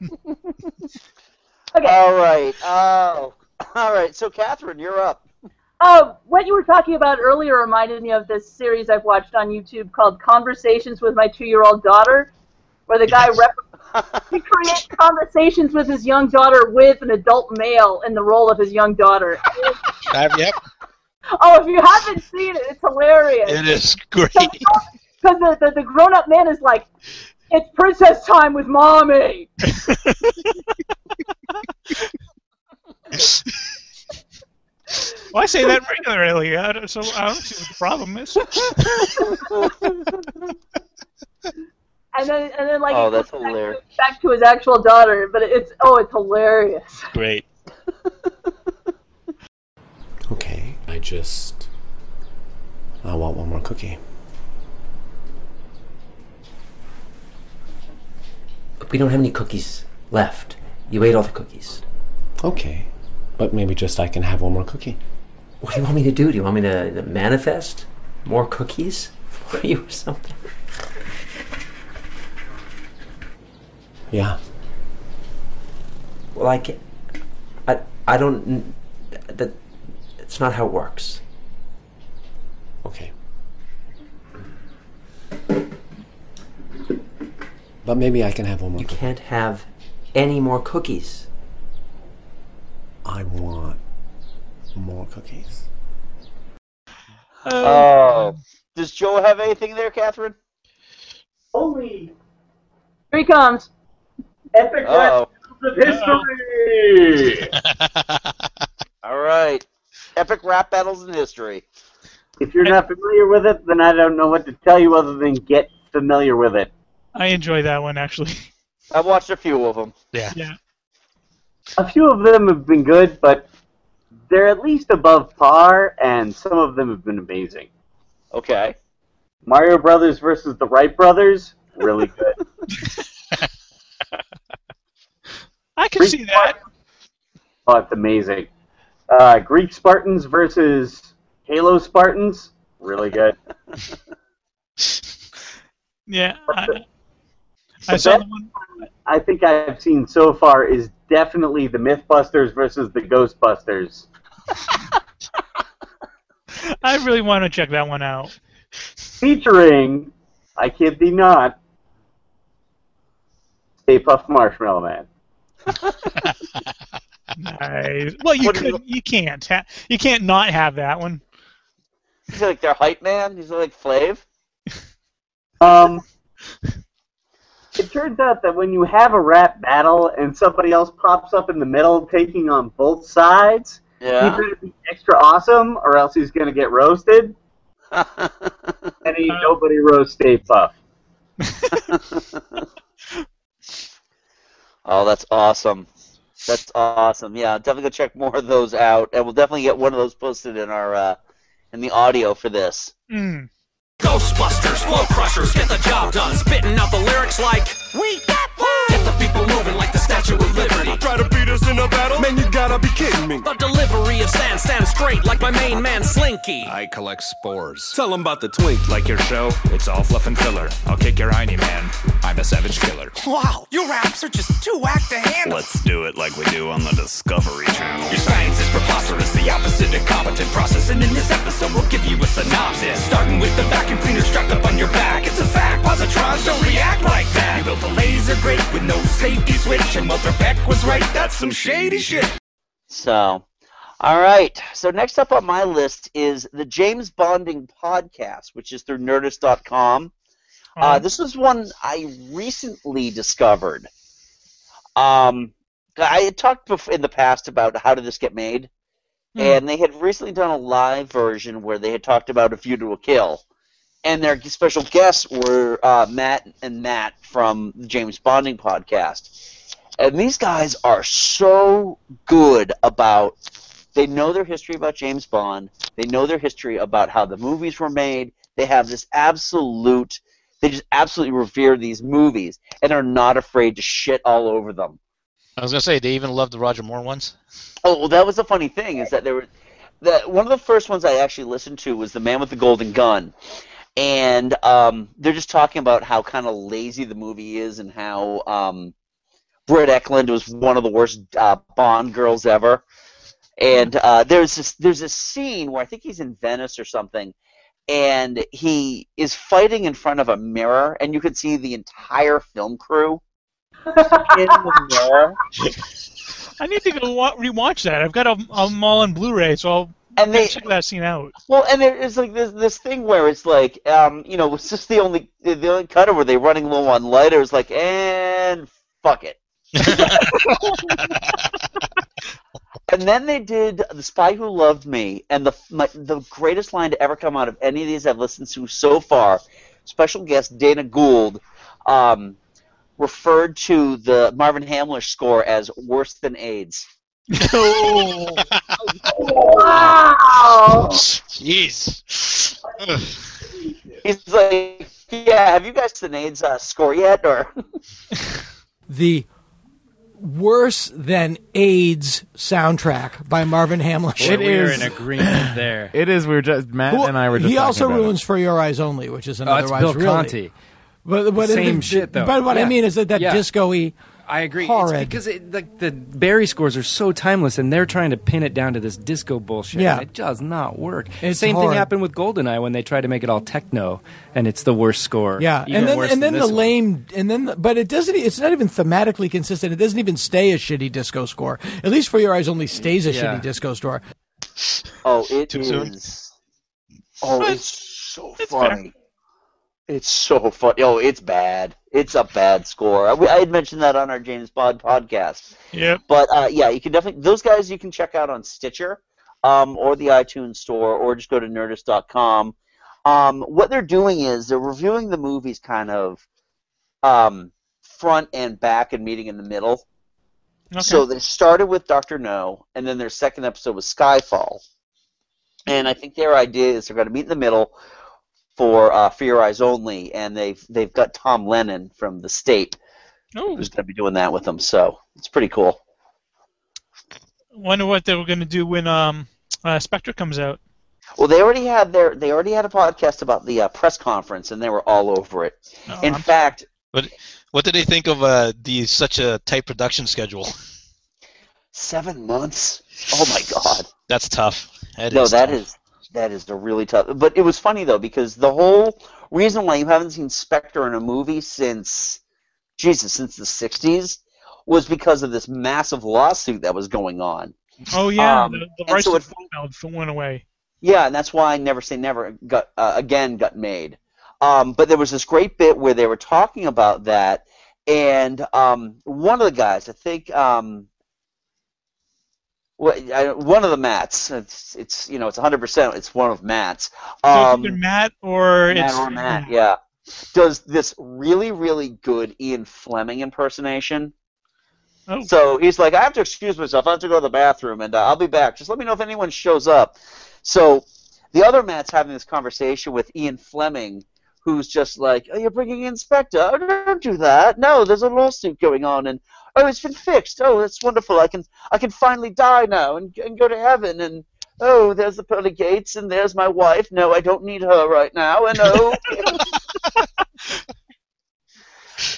<laughs> All right. Oh, all right. So, Catherine, you're up. Uh, what you were talking about earlier reminded me of this series I've watched on YouTube called Conversations with My Two-Year-Old Daughter, where the guy rep- he creates <laughs> conversations with his young daughter with an adult male in the role of his young daughter. Uh, yep. Oh, if you haven't seen it, it's hilarious. It is great. <laughs> Because the, the, the grown up man is like, it's princess time with mommy. <laughs> Well, I say that regularly, I don't, so I don't see what the problem is. <laughs> And then, and then like, Oh, it goes that's hilarious. back to his actual daughter, but it's, oh, it's hilarious. Great. <laughs> Okay, I just. I want one more cookie. We don't have any cookies left. You ate all the cookies. Okay, but maybe just I can have one more cookie. What do you want me to do? Do you want me to, to manifest more cookies for you or something? Yeah. Well, I can't. I, I don't. That. It's not how it works. Okay. But maybe I can have one more You cookie. can't have any more cookies. I want more cookies. Oh, oh. does Joe have anything there, Catherine? Holy Here he comes. epic Uh-oh. of history! <laughs> All right. Epic rap battles in history. if you're not familiar with it, then I don't know what to tell you other than get familiar with it. I enjoy that one actually. <laughs> I've watched a few of them. Yeah. Yeah. A few of them have been good, but they're at least above par, and some of them have been amazing. Okay. Mario Brothers versus the Wright Brothers, really good. <laughs> I can see that. Oh, it's amazing. Uh, Greek Spartans versus Halo Spartans, really good. <laughs> Yeah. I, I The saw the one. I think I've seen so far is definitely the Mythbusters versus the Ghostbusters. <laughs> I really want to check that one out. Featuring, I kid thee not, Stay Puft Marshmallow Man. <laughs> Nice. Well, you could. You can't. Ha- you can't not have that one. He's like their hype man. He's like Flav. Um, it turns out that when you have a rap battle and somebody else pops up in the middle taking on both sides, Yeah. he better be extra awesome or else he's going to get roasted. <laughs> and ain't nobody roast Stay Puft. <laughs> Oh, that's awesome. That's awesome. Yeah, definitely go check more of those out, and we'll definitely get one of those posted in our uh, in the audio for this. Mm. Ghostbusters, flow crushers, get the job done. Spitting out the lyrics like We got one. Get the people moving like the Statue of Liberty. Try to beat us in a battle? Man, you gotta be kidding me. The delivery of understand. Stand straight like my main man Slinky. I collect spores. Tell them about the twink. Like your show, it's all fluff and filler. I'll kick your hiney, man. I'm a savage killer. Wow, your raps are just too whack to handle. Let's do it like we do on the Discovery Channel. Your science is preposterous, the opposite of competent processing. In this episode, we'll give you a synopsis. Starting with the vacuum cleaner strapped up on your back. It's a fact, positrons don't react like that. You built a laser grate with no safety switch, and Walter Peck was right, that's some shady shit. So, all right. So next up on my list is the James Bonding podcast, which is through Nerdist.com. Uh, this was one I recently discovered. Um, I had talked bef- in the past about how did this get made, Hmm. and they had recently done a live version where they had talked about A View to a Kill, and their special guests were uh, Matt and Matt from the James Bonding podcast. And these guys are so good about. They know their history about James Bond. They know their history about how the movies were made. They have this absolute. They just absolutely revere these movies and are not afraid to shit all over them. I was gonna say they even love the Roger Moore ones. Oh, well, that was the funny thing is that there were that one of the first ones I actually listened to was the Man with the Golden Gun, and um, they're just talking about how kind of lazy the movie is and how um, Britt Ekland was one of the worst uh, Bond girls ever. And uh, there's this there's this scene where I think he's in Venice or something, and he is fighting in front of a mirror, and you can see the entire film crew in the mirror. I need to go wa- rewatch that. I've got them them all on Blu-ray, so I'll And they- check that scene out. Well, and there is like this this thing where it's like, um, you know, it's just the only the only cutter where they're running low on light. It was like, and fuck it. <laughs> and then they did the Spy Who Loved Me, and the my, the greatest line to ever come out of any of these I've listened to so far. Special guest Dana Gould um, referred to the Marvin Hamlisch score as worse than AIDS. Wow. Jeez. He's like, yeah, have you guys seen AIDS uh, score yet? Or The worse than AIDS soundtrack by Marvin Hamlisch. It is in agreement there. <clears throat> It is. We were just Matt Who- and I were just. he talking also about it. ruins For Your Eyes Only, which is an Oh, it's otherwise Bill really. Conti. But, but Same the- shit, though. But what I Yeah. mean is that that Yeah. disco-y, I agree. horrid. It's because it, like the Barry scores are so timeless, and they're trying to pin it down to this disco bullshit. Yeah. and it does not work. It's Same horrid. thing happened with Goldeneye when they tried to make it all techno, and it's the worst score. Yeah, even and then worse and than then the this one. lame and then the, but it doesn't. It's not even thematically consistent. It doesn't even stay a shitty disco score. At least For Your Eyes only stays a Yeah. shitty disco score. Oh, it Too soon? Oh, it's so funny. It's so funny. Oh, it's bad. It's a bad score. I, I had mentioned that on our James Bond podcast. Yeah. But uh, yeah, you can definitely those guys you can check out on Stitcher, um, or the iTunes store, or just go to Nerdist.com. Um, what they're doing is they're reviewing the movies kind of um, front and back and meeting in the middle. Okay. So they started with Doctor No, and then their second episode was Skyfall. And I think their idea is they're going to meet in the middle for uh, For Your Eyes Only, and they've they've got Tom Lennon from The State Oh. who's going to be doing that with them. So it's pretty cool. Wonder what they were going to do when um uh, Spectre comes out. Well, they already had their they already had a podcast about the uh, press conference, and they were all over it. Oh, in fact, But what did they think of uh, the such a tight production schedule? seven months. Oh my God. That's tough. That no, is that tough. is that is a really tough. But it was funny though because the whole reason why you haven't seen Spectre in a movie since Jesus since the '60s was because of this massive lawsuit that was going on. Oh yeah, Um, the, the rights so it- went away. Yeah, and that's why Never Say Never got uh, again got made. Um, but there was this great bit where they were talking about that, and um, one of the guys, I think, um, one of the Matts, it's, it's you know it's 100 percent it's one of Matt's. So Um, it's either Matt or Matt it's or Matt, yeah, does this really really good Ian Fleming impersonation. Oh. So he's like, I have to excuse myself. I have to go to the bathroom, and uh, I'll be back. Just let me know if anyone shows up. So the other Matt's having this conversation with Ian Fleming, who's just like, "Oh, you're bringing in Spectre. Oh, don't do that. No, there's a lawsuit going on, and oh, it's been fixed. Oh, that's wonderful. I can I can finally die now and and go to heaven. And oh, there's the pearly gates, and there's my wife. No, I don't need her right now. And oh, <laughs>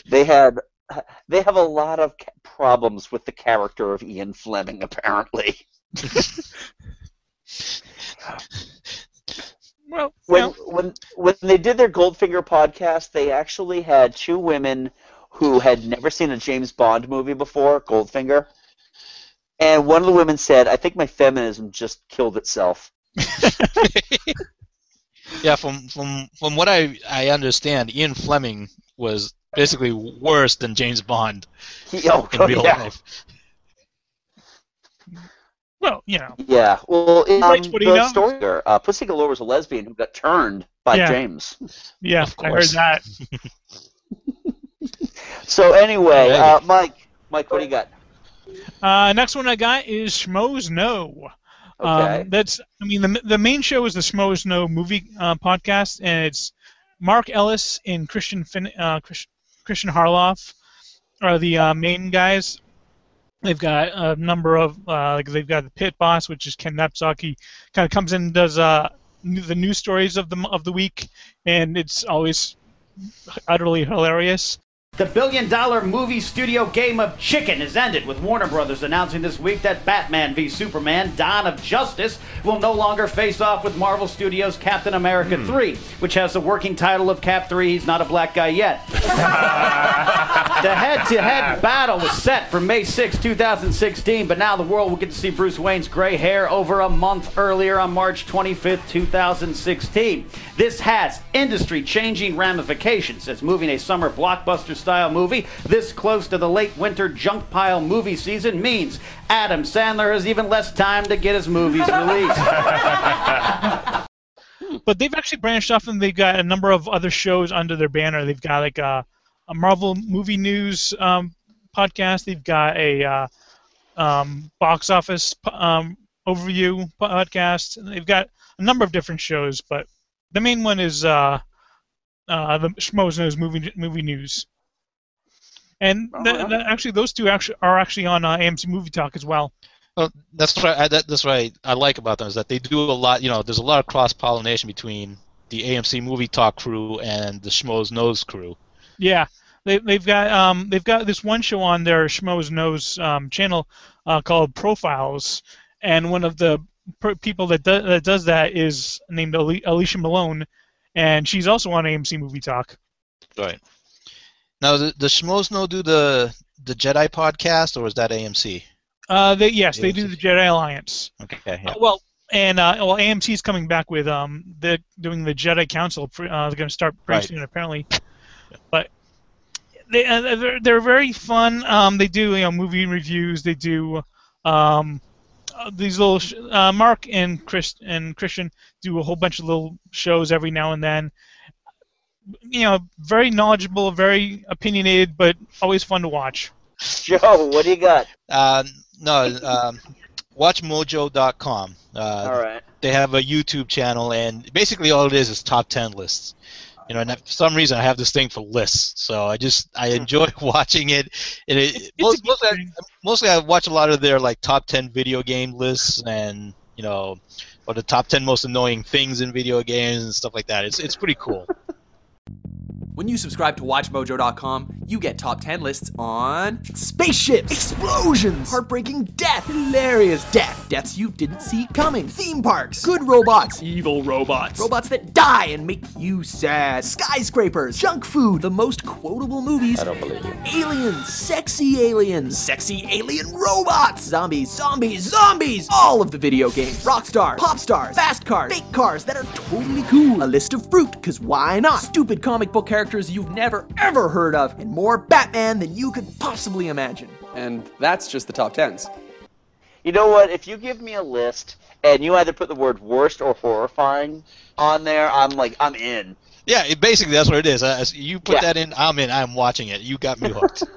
they had they have a lot of problems with the character of Ian Fleming, apparently. <laughs> Well, when when when they did their Goldfinger podcast, they actually had two women who had never seen a James Bond movie before, Goldfinger. And one of the women said, "I think my feminism just killed itself." <laughs> Yeah, from from from what I I understand, Ian Fleming was basically worse than James Bond He- oh, in real yeah. life. Well, you know. Yeah. Well, in um, the knows. story, there, uh, Pussy Galore was a lesbian who got turned by Yeah. James. Yeah, I heard that. <laughs> So anyway, Hey. uh, Mike, Mike, what do you got? Uh, next one I got is Schmoes Know. Okay. Um, that's I mean the the main show is the Schmoes Know movie uh, podcast, and it's Mark Ellis and Christian fin- uh, Chris- Christian Harloff are the uh, main guys. They've got a number of uh, like they've got the pit boss, which is Ken Napzok. He kind of comes in and does uh, n- the news stories of the of the week, and it's always utterly hilarious. The billion dollar movie studio game of chicken has ended, with Warner Brothers announcing this week that Batman v Superman Dawn of Justice will no longer face off with Marvel Studios' Captain America hmm. 3, which has the working title of Cap 3 He's Not a Black Guy Yet. <laughs> the head to head battle was set for May 6, 2016, but now the world will get to see Bruce Wayne's gray hair over a month earlier on March 25th, 2016. This has industry changing ramifications as moving a summer blockbuster style movie this close to the late winter junk pile movie season means Adam Sandler has even less time to get his movies <laughs> released. but they've actually branched off and they've got a number of other shows under their banner. They've got like a, a Marvel movie news um, podcast. They've got a uh, um, box office um, overview podcast. And they've got a number of different shows, but the main one is uh, uh, the Schmoes Knows movie movie news. And th- th- actually, those two actually are actually on uh, AMC Movie Talk as well. Well, that's what I, that, that's what I, I like about them is that they do a lot. You know, there's a lot of cross pollination between the AMC Movie Talk crew and the Schmoes Know crew. Yeah, they they've got um they've got this one show on their Schmoes Knows um, channel uh, called Profiles, and one of the per- people that do, that does that is named Ali- Alicia Malone, and she's also on AMC Movie Talk. Right. Now, the, the Schmoes do the the Jedi podcast, or is that AMC? Uh, they yes they do the Jedi Alliance. Okay. Yeah. Uh, well, and uh, well AMC's coming back with um they're doing the Jedi Council. Uh, they're going to start pretty Right. soon apparently, but. They, uh, they're, they're very fun. Um, they do you know movie reviews. They do um, uh, these little sh- uh, Mark and Chris and Christian do a whole bunch of little shows every now and then. You know, very knowledgeable, very opinionated, but always fun to watch. Joe, what do you got? Uh, no, um, watchmojo.com. Uh, All right. They have a YouTube channel, and basically all it is is top ten lists. You know, and for some reason I have this thing for lists, so I just I enjoy <laughs> watching it. And it most, mostly, I, mostly I watch a lot of their like top ten video game lists, and you know, or the top ten most annoying things in video games and stuff like that. It's it's pretty cool. <laughs> When you subscribe to WatchMojo.com, you get top 10 lists on spaceships, explosions, heartbreaking death, hilarious death, deaths you didn't see coming, theme parks, good robots, evil robots, robots that die and make you sad, skyscrapers, junk food, the most quotable movies, I don't believe you, aliens, sexy aliens, sexy alien robots, zombies, zombies, zombies, all of the video games, rock stars, pop stars, fast cars, fake cars that are totally cool, a list of fruit, cause why not, stupid comic book characters you've never ever heard of, and more Batman than you could possibly imagine. And that's just the top tens. You know what? If you give me a list and you either put the word worst or horrifying on there, I'm like, I'm in. Yeah, it, basically that's what it is. Uh, you put Yeah. that in, I'm in. I'm watching it. You got me hooked. <laughs>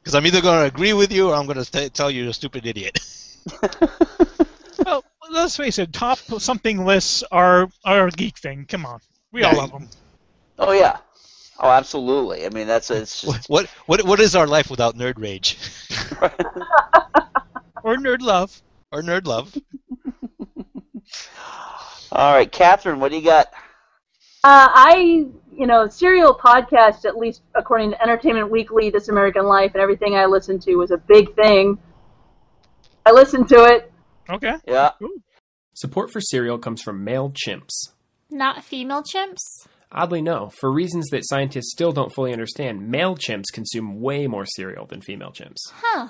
Because I'm either going to agree with you or I'm going to tell you you're a stupid idiot. <laughs> Well, let's face it, top something lists are are a geek thing. Come on, we all Yeah. love them. Oh yeah. Oh, absolutely. I mean, that's it's just What what what is our life without nerd rage? <laughs> or nerd love? Or nerd love? all right, Catherine. What do you got? Uh, I, you know, serial podcast, at least according to Entertainment Weekly, This American Life, and everything I listened to was a big thing. I listened to it. Okay. Yeah. Support for Serial comes from male chimps. Not female chimps? Oddly, no. For reasons that scientists still don't fully understand, male chimps consume way more cereal than female chimps. Huh.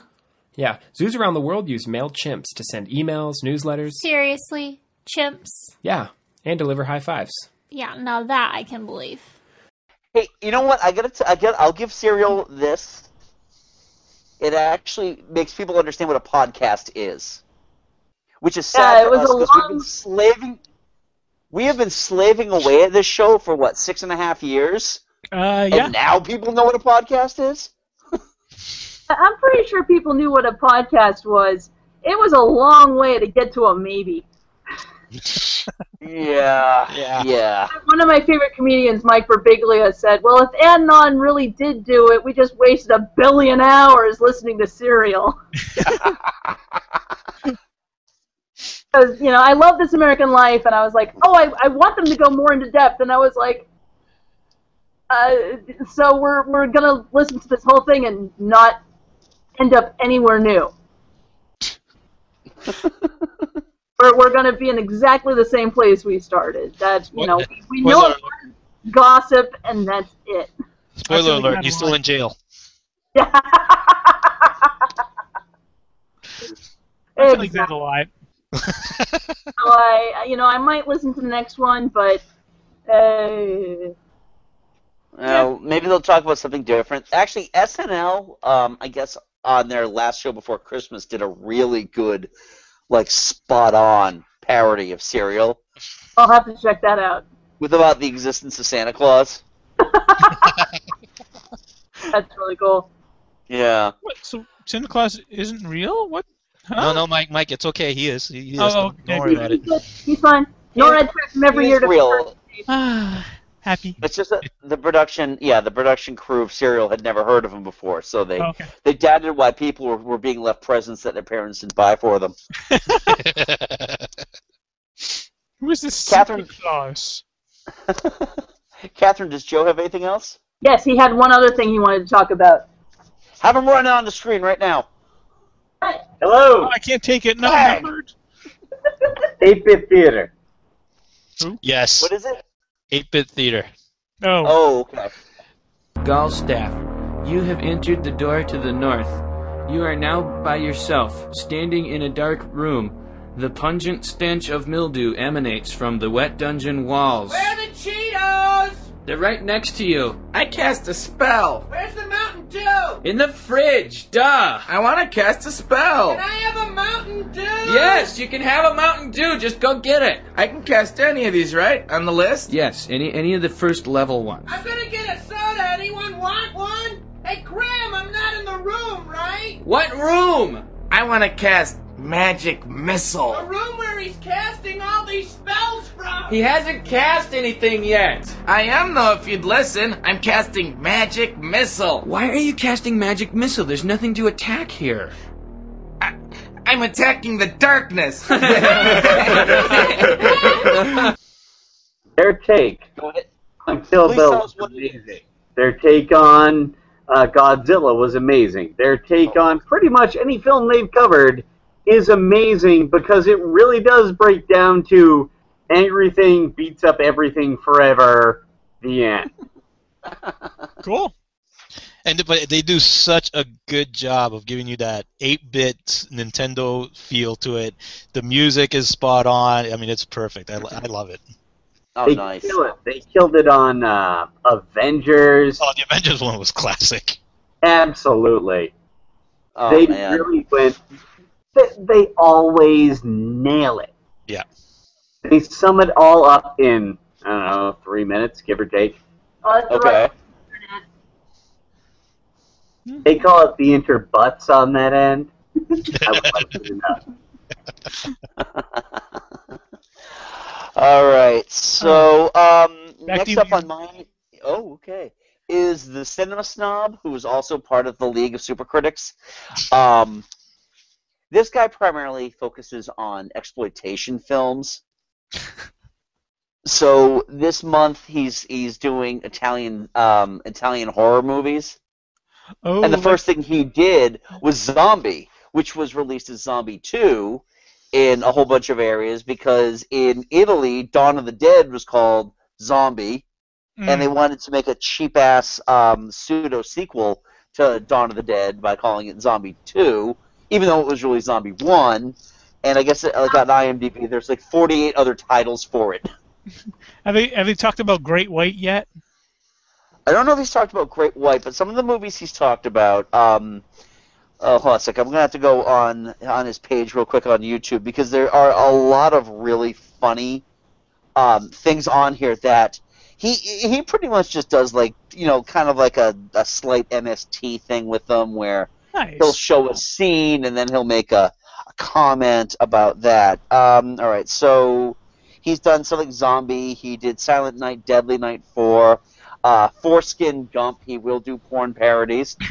Yeah, zoos around the world use male chimps to send emails, newsletters, Seriously? Chimps? yeah, and deliver high fives. Yeah, now that I can believe. Hey, you know what? I gotta. T- I get. I'll give Serial this. It actually makes people understand what a podcast is, which is sad Yeah, it for was us a 'cause we've been slaving. We have been slaving away at this show for what six and a half years, Uh, yeah. and now people know what a podcast is. I- I'm pretty sure people knew what a podcast was. It was a long way to get to a maybe. <laughs> Yeah. Yeah. Yeah. One of my favorite comedians, Mike Birbiglia, said, "Well, if Adnan really did do it, we just wasted a billion hours listening to Serial." <laughs> <laughs> Because you know, I love This American Life, and I was like, "Oh, I, I want them to go more into depth," and I was like, uh, "So we're we're gonna listen to this whole thing and not end up anywhere new." <laughs> we're, we're going to be in exactly the same place we started. That you know, What? we know gossip, and that's it. Spoiler alert, he's still in jail. I feel like that's a lie. <laughs> So I, you know, I might listen to the next one, but uh, Uh, maybe they'll talk about something different. Actually, SNL, um, I guess on their last show before Christmas, did a really good, like spot on parody of Serial I'll have to check that out. with about the existence of Santa Claus. <laughs> That's really cool. Yeah. What? So Santa Claus isn't real? What? No, no, Mike, Mike, it's okay. He is. He, he is. Oh, Don't- okay. Don't worry about it. He's fine. NORAD tracks him every year to real. <sighs> Happy. It's just that the production, yeah, the production crew of Serial had never heard of him before, so they Okay. they doubted why people were, were being left presents that their parents didn't buy for them. <laughs> Who is this Catherine- Santa Claus? Catherine, does Joe have anything else? Yes, he had one other thing he wanted to talk about. Have him run on the screen right now. Hello, Oh, I can't take it. No, Hey. numbered. 8-Bit <laughs> Theater. Yes. What is it? 8-bit theater. Oh. Oh, okay. Galstaff, you have entered the door to the north. You are now by yourself, standing in a dark room. The pungent stench of mildew emanates from the wet dungeon walls. Where are the Cheetos? They're right next to you. I cast a spell. Where's the Mountain Dew? In the fridge, duh! I want to cast a spell. Can I have a Mountain Dew? Yes, you can have a Mountain Dew, just go get it! I can cast any of these, right? On the list? Yes, any any of the first level ones. I'm gonna get a soda. Anyone want one? Hey, Graham, I'm not in the room, right? What room? I want to cast Magic Missile. The room where he's casting all these spells from. He hasn't cast anything yet. I am, though, if you'd listen. I'm casting Magic Missile. Why are you casting magic missile? There's nothing to attack here. I'm attacking the darkness. <laughs> <laughs> Their take on Kill Please Bill tell was us what it is. amazing. Their take on uh, Godzilla was amazing. Their take on pretty much any film they've covered is amazing because it really does break down to everything beats up everything forever. The end. <laughs> Cool. And but they do such a good job of giving you that 8-bit Nintendo feel to it. The music is spot on. I mean, it's perfect. I, I love it. Oh, they nice. kill it. They killed it on uh, Avengers. Oh, the Avengers one was classic. Absolutely. Oh, they man. really went. They, they always nail it. Yeah. They sum it all up in I don't know three minutes, give or take. Oh, Okay. right. They call it the interbutts on that end. I would like to know. <laughs> All right. So, um, next up on my. Oh okay. Is the cinema snob, who is also part of the League of Super Critics, um, this guy primarily focuses on exploitation films. so this month he's he's doing Italian um, Italian horror movies. Oh, and the first thing he did was Zombie, which was released as Zombie 2 in a whole bunch of areas because in Italy, Dawn of the Dead was called Zombie, and they wanted to make a cheap ass um, pseudo sequel to Dawn of the Dead by calling it Zombie 2, even though it was really Zombie 1. And I guess it, like on IMDb, there's like 48 other titles for it. <laughs> Have they have they talked about Great White yet? I don't know if he's talked about Great White, but some of the movies he's talked about. Um, oh, hold on a second. I'm gonna have to go on on his page real quick on YouTube because there are a lot of really funny um, things on here that he he pretty much just does like you know kind of like a, a slight MST thing with them where Nice. he'll show a scene and then he'll make a, a comment about that. Um, all right, so he's done something like Zombie. He did Silent Night, Deadly Night Four. Uh, Foreskin Gump. He will do porn parodies. <laughs>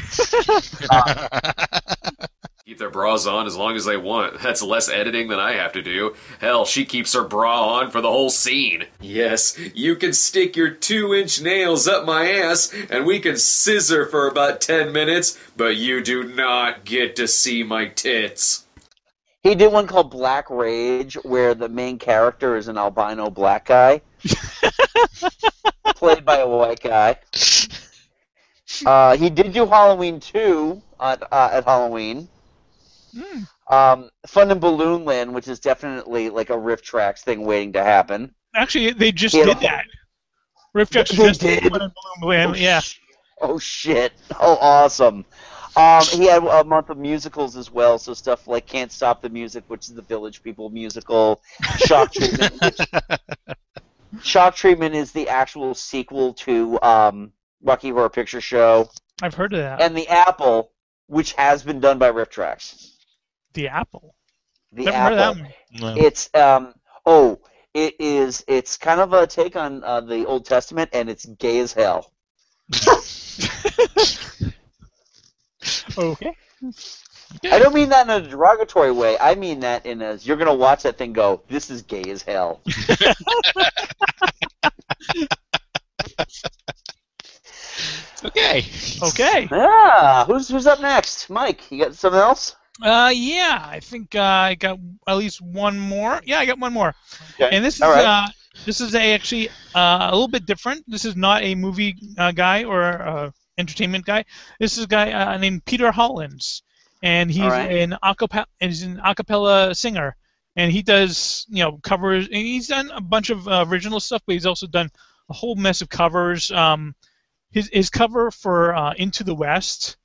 <laughs> Keep their bras on as long as they want. <laughs> That's less editing than I have to do. Hell, she keeps her bra on for the whole scene. Yes, you can stick your two inch nails up my ass and we can scissor for about 10 minutes, but you do not get to see my tits. He did one called Black Rage, where the main character is an albino black guy, <laughs> played by a white guy. Uh, he did do Halloween 2 at, uh, at Halloween. Um, Fun in Balloon Land, which is definitely like a RiffTrax thing waiting to happen. Actually, they just a did that. RiffTrax just did? One in Bloom Land, yeah. Oh shit! Oh awesome! Um, he had a month of musicals as well, so stuff like Can't Stop the Music, which is the Village People musical, Shock Treatment. which, <laughs> Shock Treatment is the actual sequel to um, Rocky Horror Picture Show, I've heard of that. and The Apple, which has been done by RiffTrax. The Apple. The Never Apple. heard that one. It's um oh, it is it's kind of a take on uh, the Old Testament, and it's gay as hell. <laughs> Okay. I don't mean that in a derogatory way. I mean that in as you're gonna watch that thing go, this is gay as hell. <laughs> Okay. Okay. Yeah. Who's who's up next? Mike, you got something else? Uh, yeah, I think uh, I got at least one more. Yeah, I got one more. Okay. And this is right. uh, this is a actually uh, a little bit different. This is not a movie uh, guy or uh, entertainment guy. This is a guy uh, named Peter Hollens, and he's right. an acapella he's an acapella singer, and he does you know covers. And he's done a bunch of uh, original stuff, but he's also done a whole mess of covers. Um, his his cover for uh, Into the West,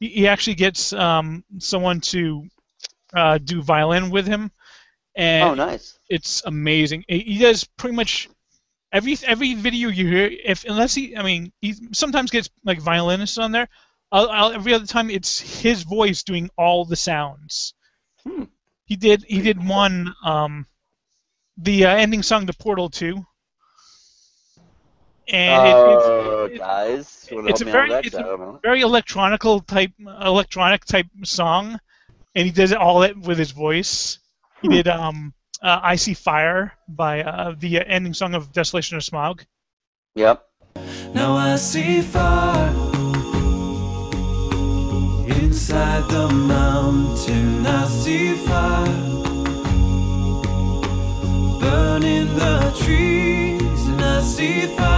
he, he actually gets um, someone to uh, do violin with him, and Oh, nice. it's amazing. He does pretty much every every video you hear. If unless he, I mean, he sometimes gets like violinists on there. I'll, I'll, every other time, it's his voice doing all the sounds. He did he did one um, the uh, ending song to Portal Two. And it, Oh, it's, guys, you wanna it's a very out it's that? I a don't know. very electronical type electronic type song, and he does it all it with his voice. He did um uh, "I See Fire" by uh, the ending song of Desolation of Smaug. Yep. Now I see fire inside the mountain. I see fire burning the trees, and I see fire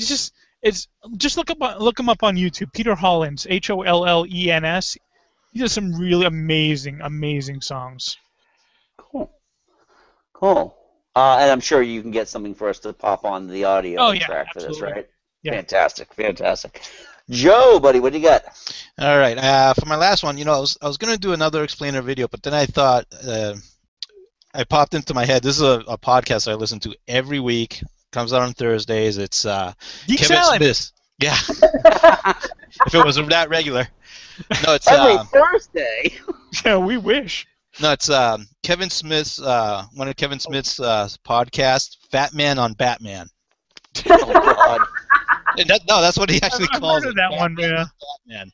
he's just it's just look up look him up on YouTube. Peter Hollens, H O L L E N S. He does some really amazing, amazing songs. Cool. Cool. Uh, and I'm sure you can get something for us to pop on the audio Oh, yeah, track for this, absolutely. right? Fantastic, fantastic. Joe, buddy, what do you got? All right. Uh, for my last one, you know, I was I was gonna do another explainer video, but then I thought uh, I popped into my head. This is a, a podcast I listen to every week. Comes out on Thursdays. It's uh, Geek Kevin Salad. Smith. Yeah. <laughs> if it was that regular. No, it's Every uh, Thursday. <laughs> Yeah, we wish. no, it's um, Kevin Smith's uh, one of Kevin Smith's uh, podcasts, Fat Man on Batman. <laughs> oh God. And that, no, that's what he actually I've calls heard it. of that one, yeah. Batman.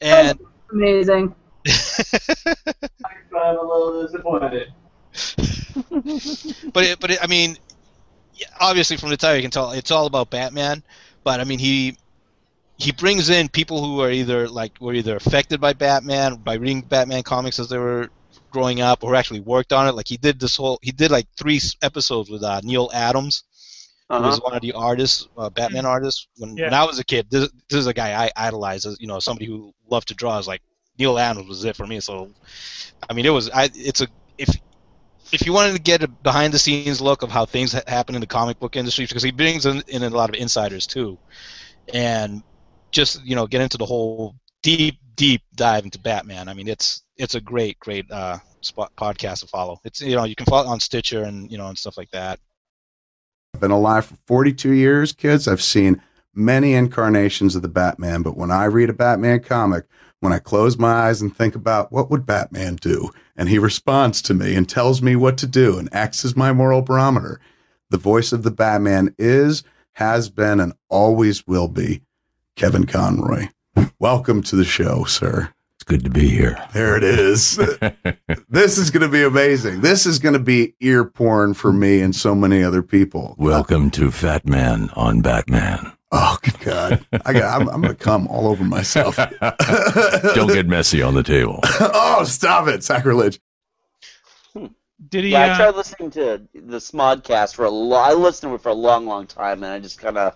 And Amazing. I'm a little disappointed. but it, but it, I mean, yeah, obviously from the title you can tell it's all about Batman. But I mean, he he brings in people who are either like were either affected by Batman by reading Batman comics as they were growing up, or actually worked on it. Like he did this whole he did like three episodes with uh, Neal Adams, who was Uh-huh. one of the artists, uh, Batman artists. When, when I was a kid, this, this is a guy I idolized. As, you know, somebody who loved to draw. Is like Neal Adams was it for me. So, I mean, it was. I it's a if if you wanted to get a behind the scenes look of how things ha- happen in the comic book industry, because he brings in, in a lot of insiders too, and just you know get into the whole deep deep dive into Batman. I mean, it's it's a great great uh, spot, podcast to follow. It's you know you can follow on Stitcher and you know and stuff like that. I've been alive for 42 years, kids. I've seen many incarnations of the Batman, but when I read a Batman comic, when I close my eyes and think about what would Batman do, and he responds to me and tells me what to do and acts as my moral barometer, the voice of the Batman is, has been, and always will be Kevin Conroy. Welcome to the show, sir. It's good to be here. There it is. <laughs> this is going to be amazing. This is going to be ear porn for me and so many other people. Welcome to Fat Man on Batman. Oh God, I got. I'm, I'm going to come all over myself. <laughs> Don't get messy on the table. <laughs> oh, stop it! Sacrilege. Did he? Yeah, I uh, tried listening to the Smodcast for a long. I listened to it for a long, long time, and I just kind of,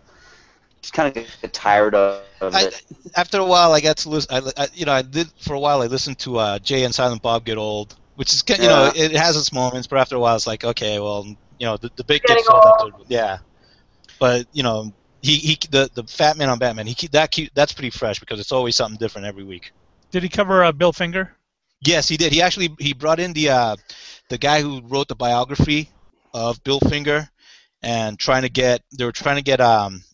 just kind of get tired of, of I, it. after a while, I got to listen. I, I, you know, I did for a while. I listened to uh, Jay and Silent Bob Get Old, which is ki- you know it has its moments, but after a while, it's like okay, well, you know, the, the big Getting gets old old. after, yeah. But you know, he, he the the Fat Man on Batman, he that keep, that's pretty fresh because it's always something different every week. Did he cover uh, Bill Finger? Yes, he did. He actually he brought in the uh, the guy who wrote the biography of Bill Finger, and trying to get they were trying to get um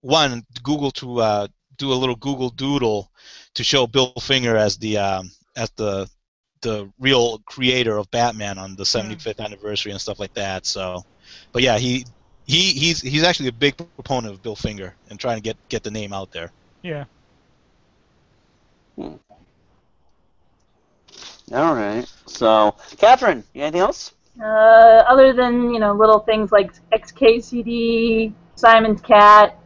one Google to uh, do a little Google Doodle to show Bill Finger as the um, as the the real creator of Batman on the 75th anniversary and stuff like that. So, but yeah, he he he's he's actually a big proponent of Bill Finger and trying to get get the name out there. Yeah. All right. So, Catherine, anything else? Uh, other than you know little things like XKCD, Simon's Cat.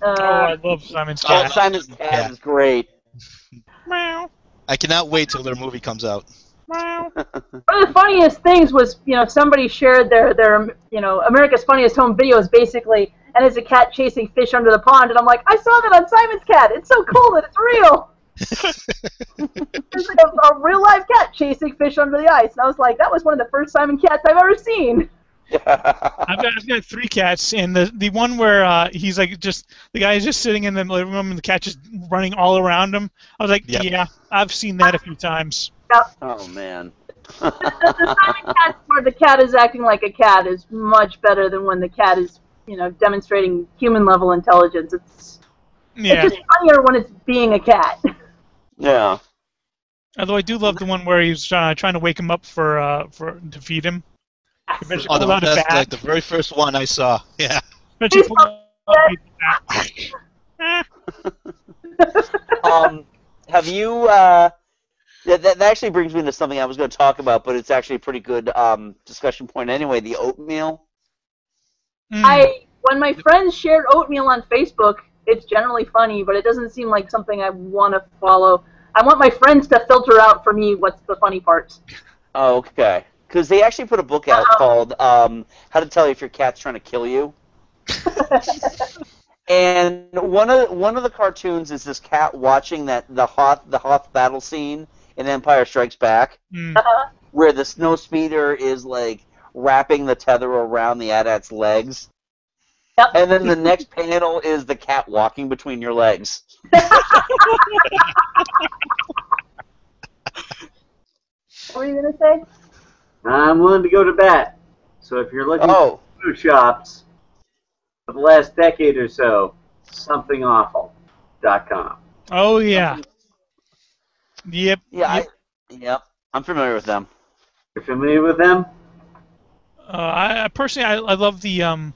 Uh, oh, I love Simon's Oh, Cat. Simon's Cat is great. <laughs> Meow. I cannot wait till their movie comes out. Meow. <laughs> One of the funniest things was, you know, somebody shared their, their, you know, America's Funniest Home Videos, basically, and it's a cat chasing fish under the pond, and I'm like, I saw that on Simon's Cat. It's so cool that it's real. <laughs> it's like a, a real live cat chasing fish under the ice, and I was like, that was one of the first Simon cats I've ever seen. <laughs> I've got, I've got three cats, and the the one where uh, he's like just the guy is just sitting in the living room, and the cat just running all around him. I was like, Yep. yeah, I've seen that a few times. Oh man. the, the cat where the cat is acting like a cat is much better than when the cat is, you know, demonstrating human level intelligence. It's Yeah. it's just funnier when it's being a cat. Yeah. Although I do love the one where he's uh, trying to wake him up for uh, for to feed him. Oh, the, pulls out a that's bat. like the very first one I saw. Yeah. Eventually pulls out a bat. <laughs> um, have you? Uh, that, that that actually brings me to something I was going to talk about, but it's actually a pretty good um, discussion point anyway. The oatmeal. Hmm. I when my friends shared oatmeal on Facebook, it's generally funny, but it doesn't seem like something I want to follow. I want my friends to filter out for me what's the funny parts. Oh, okay. Because they actually put a book out called um, "How to Tell If Your Cat's Trying to Kill You." <laughs> and one of one of the cartoons is this cat watching that the Hoth the Hoth battle scene in Empire Strikes Back, Hmm. where the snow speeder is like wrapping the tether around the AT-AT's legs. And then the next panel is the cat walking between your legs. <laughs> What were you gonna say? I'm willing to go to bat. So if you're looking Oh. for food shops for the last decade or so, somethingawful.com. Oh yeah. Yep. Yeah, yep. I, yep. I'm familiar with them. You're familiar with them? Uh, I, I personally, I, I love the um,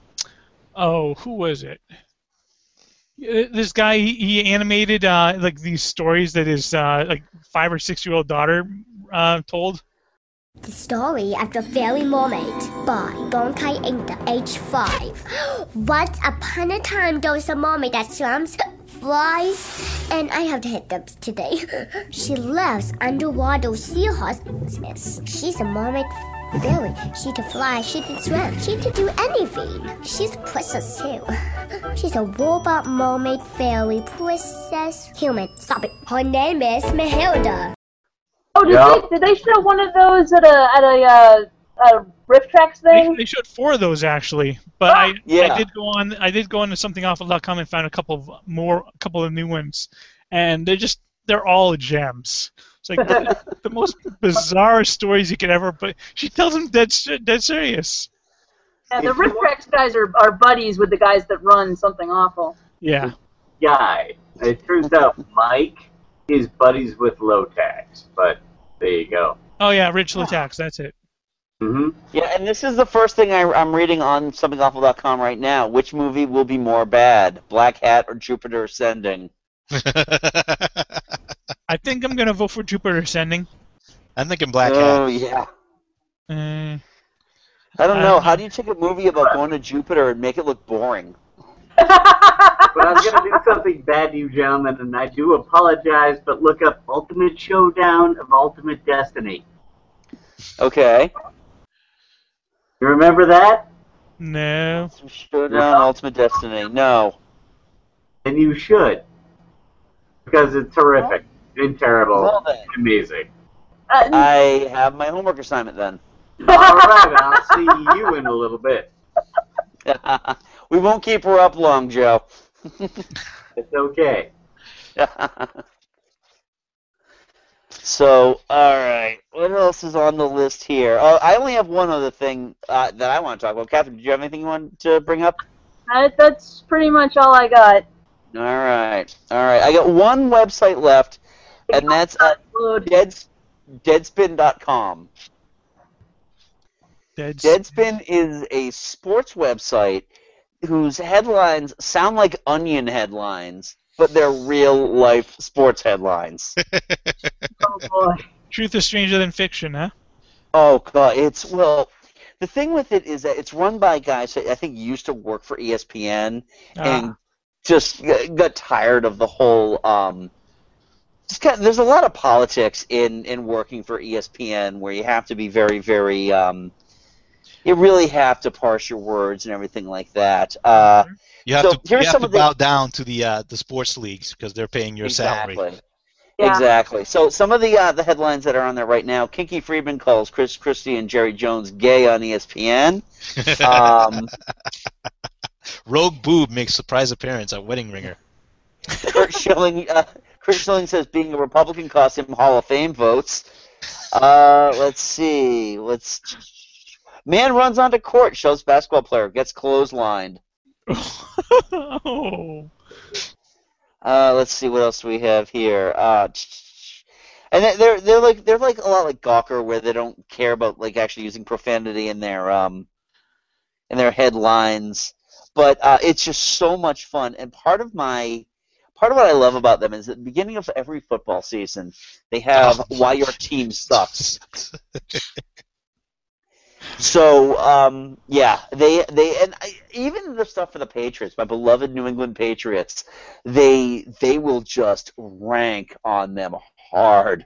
oh, who was it? Uh, This guy, he, he animated uh, like these stories that his uh, like five or six year old daughter uh, told. The story of the Fairy Mermaid by Bonkai Inc. age 5. <gasps> Once upon a time, there was a mermaid that swims, flies, and I have the hiccups today. <laughs> she lives underwater seahorses. She's a mermaid fairy. She can fly, she can swim, she can do anything. She's a princess too. <laughs> She's a robot mermaid fairy princess human. Stop it. Her name is Mahilda. Oh, did, Yeah. they, did they show one of those at a at a uh, a RiffTrax They, thing? they showed four of those actually, but ah, I, Yeah. I did go on I did go on to somethingawful.com and found a couple of more a couple of new ones, and they're just they're all gems. It's like the, <laughs> the most bizarre stories you could ever. But she tells them dead dead serious. Yeah, the RiffTrax guys are, are buddies with the guys that run something awful. Yeah. Guy. It turns out Mike is buddies with Lowtax, but there you go. Oh yeah, Rich ah. Lowtax. That's it. Mm-hmm. Yeah, and this is the first thing I, I'm reading on somethingawful.com right now. Which movie will be more bad, Black Hat or Jupiter Ascending? <laughs> I think I'm gonna vote for Jupiter Ascending. I'm thinking Black oh, Hat. yeah. Uh, I don't know. don't How do you take a movie about going to Jupiter and make it look boring? <laughs> But I was going to do something bad to you, gentlemen, and I do apologize, but look up Ultimate Showdown of Ultimate Destiny. Okay. You remember that? No. Showdown uh, Ultimate Destiny. No. And you should. Because it's terrific and terrible. Well then. Amazing. I have my homework assignment then. <laughs> All right, I'll see you in a little bit. <laughs> we won't keep her up long, Joe. <laughs> It's okay. So, all right. What else is on the list here? Oh, I only have one other thing uh, that I want to talk about. Catherine, did you have anything you want to bring up? Uh, that's pretty much all I got. All right. All right. I got one website left, and that's uh, Dead, Deadspin.com. Dead Deadspin is a sports website whose headlines sound like onion headlines, but they're real life sports headlines. <laughs> Oh boy. Truth is stranger than fiction, huh? Oh god, it's well. The thing with it is that it's run by guys that I think used to work for ESPN and Ah. just got tired of the whole. Um, just kind there's a lot of politics in in working for ESPN where you have to be very very. Um, you really have to parse your words and everything like that. Uh, You have so to, here's you have some to of the bow down to the uh, the sports leagues because they're paying your salary. Exactly. Exactly. So some of the uh, the headlines that are on there right now: Kinky Friedman calls Chris Christie and Jerry Jones gay on ESPN. <laughs> Um, Rogue Boob makes surprise appearance at Wedding Ringer. Curt Schilling, uh, Curt Schilling says being a Republican cost him Hall of Fame votes. Uh, let's see. Let's. Man runs onto court, shows basketball player, gets clotheslined. Oh. <laughs> Uh, let's see what else we have here. Uh, and they- they're they're like they're like a lot like Gawker, where they don't care about like actually using profanity in their um in their headlines. But uh, it's just so much fun, and part of my part of what I love about them is at the beginning of every football season, they have <laughs> why your team sucks. <laughs> So um, yeah, they they and I, even the stuff for the Patriots, my beloved New England Patriots, they they will just rank on them hard.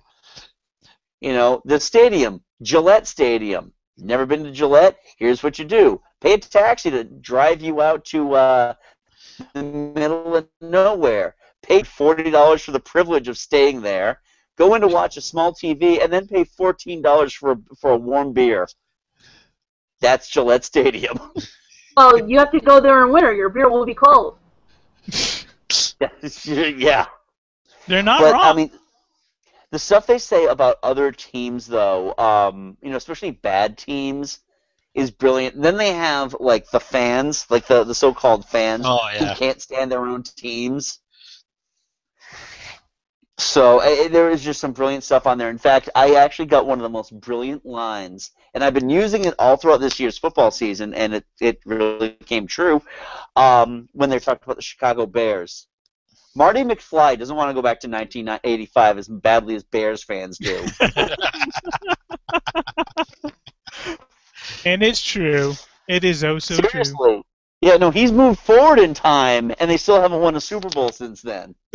You know, the stadium, Gillette Stadium. Never been to Gillette? Here's what you do: pay a taxi to drive you out to uh, the middle of nowhere. Pay forty dollars for the privilege of staying there. Go in to watch a small TV, and then pay fourteen dollars for for a warm beer. That's Gillette Stadium. <laughs> Well, you have to go there in winter. Your beer will be cold. <laughs> yeah. They're not but, wrong. I mean, the stuff they say about other teams, though, um, you know, especially bad teams, is brilliant. Then they have like the fans, like the the so-called fans, Oh, yeah. who can't stand their own teams. So eh, there is just some brilliant stuff on there. In fact, I actually got one of the most brilliant lines, and I've been using it all throughout this year's football season, and it, it really came true um, when they talked about the Chicago Bears. Marty McFly doesn't want to go back to 1985 as badly as Bears fans do. <laughs> and it's true. It is oh so true. Seriously. Yeah, no, he's moved forward in time, and they still haven't won a Super Bowl since then. <laughs>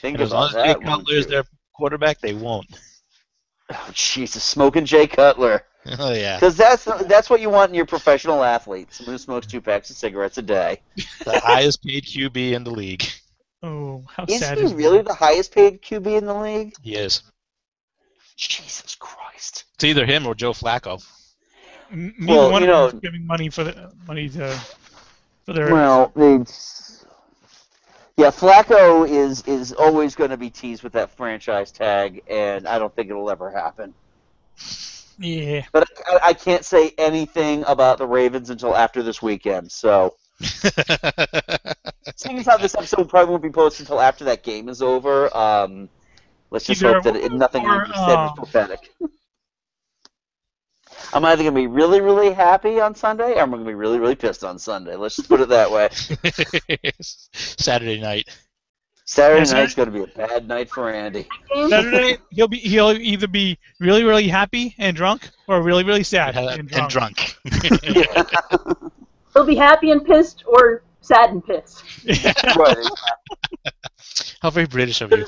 Think And as long about as Jay that. won't Cutler is their quarterback, they won't. Oh, Jesus, smoking Jay Cutler. <laughs> Oh yeah. Because that's that's what you want in your professional athlete. Someone who smokes two packs of cigarettes a day. The highest paid QB in the league. Oh, how Is sad he is really the highest paid QB in the league? He is. Jesus Christ. It's either him or Joe Flacco. M- Neither Well, one you of know- them is giving money for the money to for their. Well, it's yeah, Flacco is is always going to be teased with that franchise tag, and I don't think it'll ever happen. yeah. But I, I can't say anything about the Ravens until after this weekend. So, <laughs> seeing as how this episode probably won't be posted until after that game is over, um, let's just Either hope that it, nothing or, said was uh, prophetic. <laughs> I'm either going to be really, really happy on Sunday, or I'm going to be really, really pissed on Sunday. Let's just put it that way. <laughs> Saturday night. Saturday Yeah, Saturday- night's going to be a bad night for Andy. Saturday <laughs> he'll be he'll either be really really happy and drunk or really really sad and drunk. And drunk. <laughs> He'll be happy and pissed, or sad and pissed. right. How very British of you.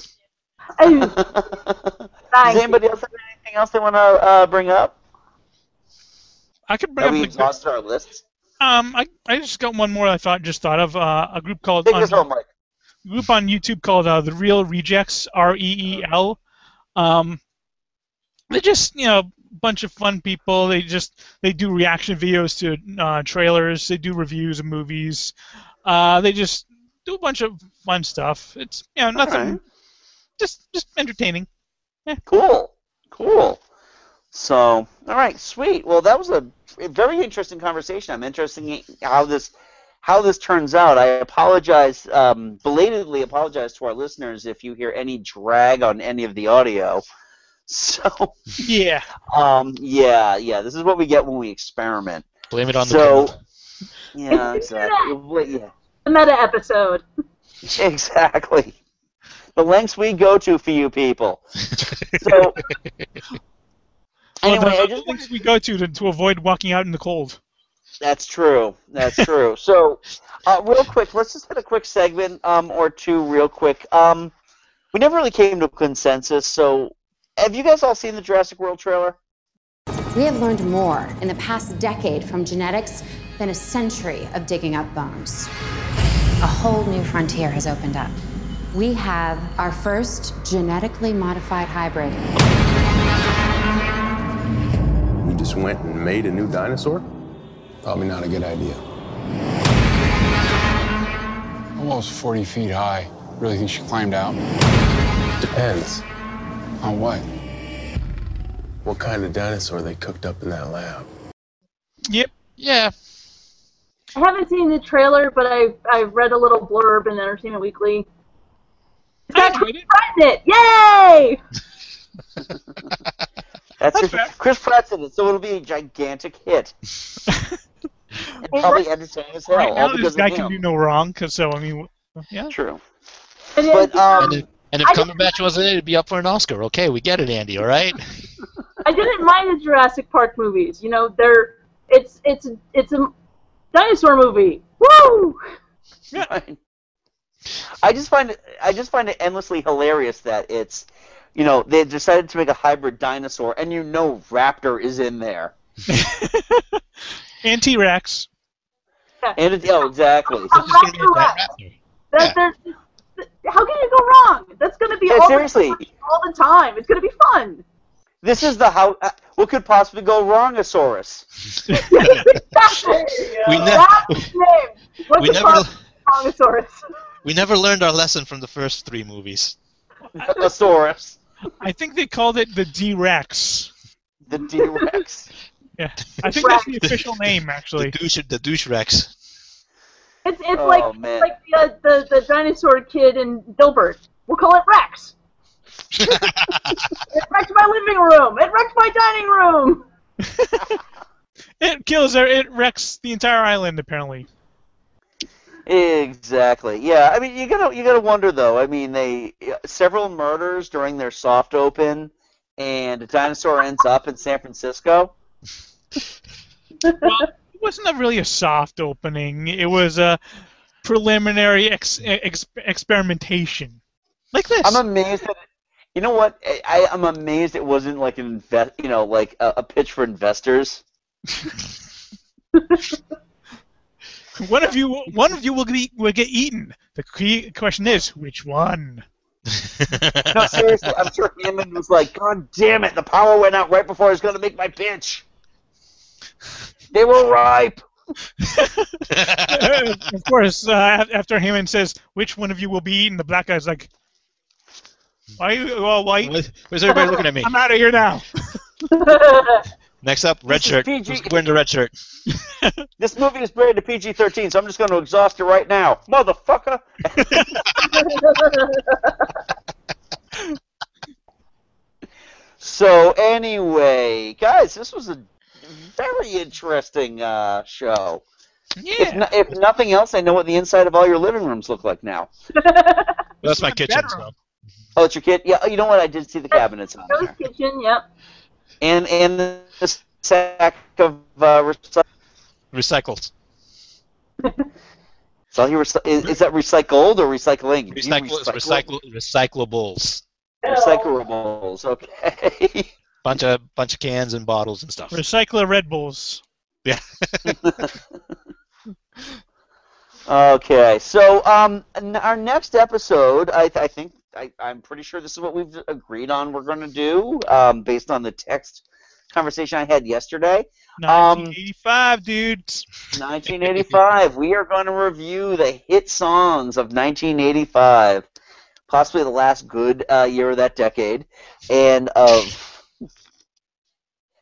Does anybody else have anything else they want to uh, bring up? I could bring Have up we like, exhausted our lists? um I, I just got one more I thought just thought of uh, a group called Take on- us home, Mike. group on YouTube called uh, the Reel Rejects R E E L. Um, they're just you know a bunch of fun people. They just they do reaction videos to uh, trailers. They do reviews of movies. Uh, they just do a bunch of fun stuff. It's you know nothing. Alright. Just just entertaining. Yeah. Cool, cool. So, all right, sweet. Well, that was a very interesting conversation. I'm interested in how this how this turns out. I apologize, um, belatedly apologize to our listeners if you hear any drag on any of the audio. <laughs> So, Yeah. um, yeah, yeah, this is what we get when we experiment. Blame it on the so, yeah, exactly. Well, Yeah, <laughs> The meta episode. <laughs> exactly. The lengths we go to for you people. So, anyway, well, I the just things we go to, to to avoid walking out in the cold. That's true. That's true. <laughs> So, uh, real quick, let's just hit a quick segment um, or two, real quick. Um, we never really came to a consensus. So, have you guys all seen the Jurassic World trailer? We have learned more in the past decade from genetics than a century of digging up bones. A whole new frontier has opened up. We have our first genetically modified hybrid. We just went and made a new dinosaur? Probably not a good idea. Almost 40 feet high. Really think she climbed out? Depends. On what? What kind of dinosaur they cooked up in that lab? Yep. Yeah. I haven't seen the trailer, but I've, I've read a little blurb in Entertainment Weekly. It's got Chris Pratt it! Yay! <laughs> That's, just, Chris Pratt's in it, so it'll be a gigantic hit. <laughs> and probably entertaining as hell, Right all now, this guy can do no wrong. Cause so I mean, yeah. True. But, um, and if, and if Cumberbatch wasn't in it, it'd be up for an Oscar. Okay, we get it, Andy. All right. <laughs> I didn't mind the Jurassic Park movies. You know, they're it's it's it's a dinosaur movie. Woo! <laughs> Right. I just find it I just find it endlessly hilarious that it's you know, they decided to make a hybrid dinosaur and you know Raptor is in there. <laughs> And T Rex. And it, oh exactly. That, there's- how can you go wrong? That's going to be Yeah, all, seriously. The, all the time. It's going to be fun. This is the how. uh, What could possibly go wrong, Asaurus? <laughs> We, ne- That's his name. What's we never problem with <laughs> we never learned our lesson from the first three movies. Asaurus. <laughs> I think they called it the D-Rex. The D-Rex. <laughs> Yeah, I think that's the official name, actually. The douche, the douche Rex. It's it's Oh, like man. like the, uh, the the dinosaur kid in Dilbert. We'll call it Rex. <laughs> it wrecked my living room. It wrecked my dining room. It kills. It wrecks the entire island, apparently. Exactly. Yeah. I mean, you gotta you gotta wonder though. I mean, they several murders during their soft open, and a dinosaur ends up in San Francisco. <laughs> Well, it wasn't a really a soft opening. It was a preliminary ex- ex- experimentation, like this. I'm amazed. That, you know what? I, I'm amazed it wasn't like an invest. You know, like a, a pitch for investors. <laughs> One of you, one of you will be will get eaten. The key question is which one. <laughs> No, seriously. I'm sure Hammond was like, "God damn it! The power went out right before I was gonna make my pitch." They were ripe. <laughs> of course, uh, after Hammond says, "Which one of you will be eaten?" the black guy's like, "Why are you all white?" Where's everybody looking at me? I'm out of here now. <laughs> Next up, red This shirt. PG. Who's wearing the red shirt? <laughs> This movie is rated PG-13, so I'm just going to exhaust it right now, motherfucker. <laughs> so anyway, guys, this was a very interesting uh, show. If, no, if nothing else, I know what the inside of all your living rooms look like now. That's my kitchen. So. Oh, it's your kid. Yeah, you know what? I did see the cabinets on Joe's there, kitchen. Yep. And and the sack of uh, recycled. Recycled. <laughs> So you recy- is, is that recycled or recycling? Recycle, recycle- recycle, recyclables. Recyclables. Okay. <laughs> Bunch of bunch of cans and bottles and stuff. Recycler Red Bulls. Yeah. <laughs> Okay, so um, our next episode, I, I think I, I'm pretty sure this is what we've agreed on. We're going to do um, based on the text conversation I had yesterday. Um, 1985, dudes. 1985. we are going to review the hit songs of 1985, possibly the last good uh, year of that decade, and of.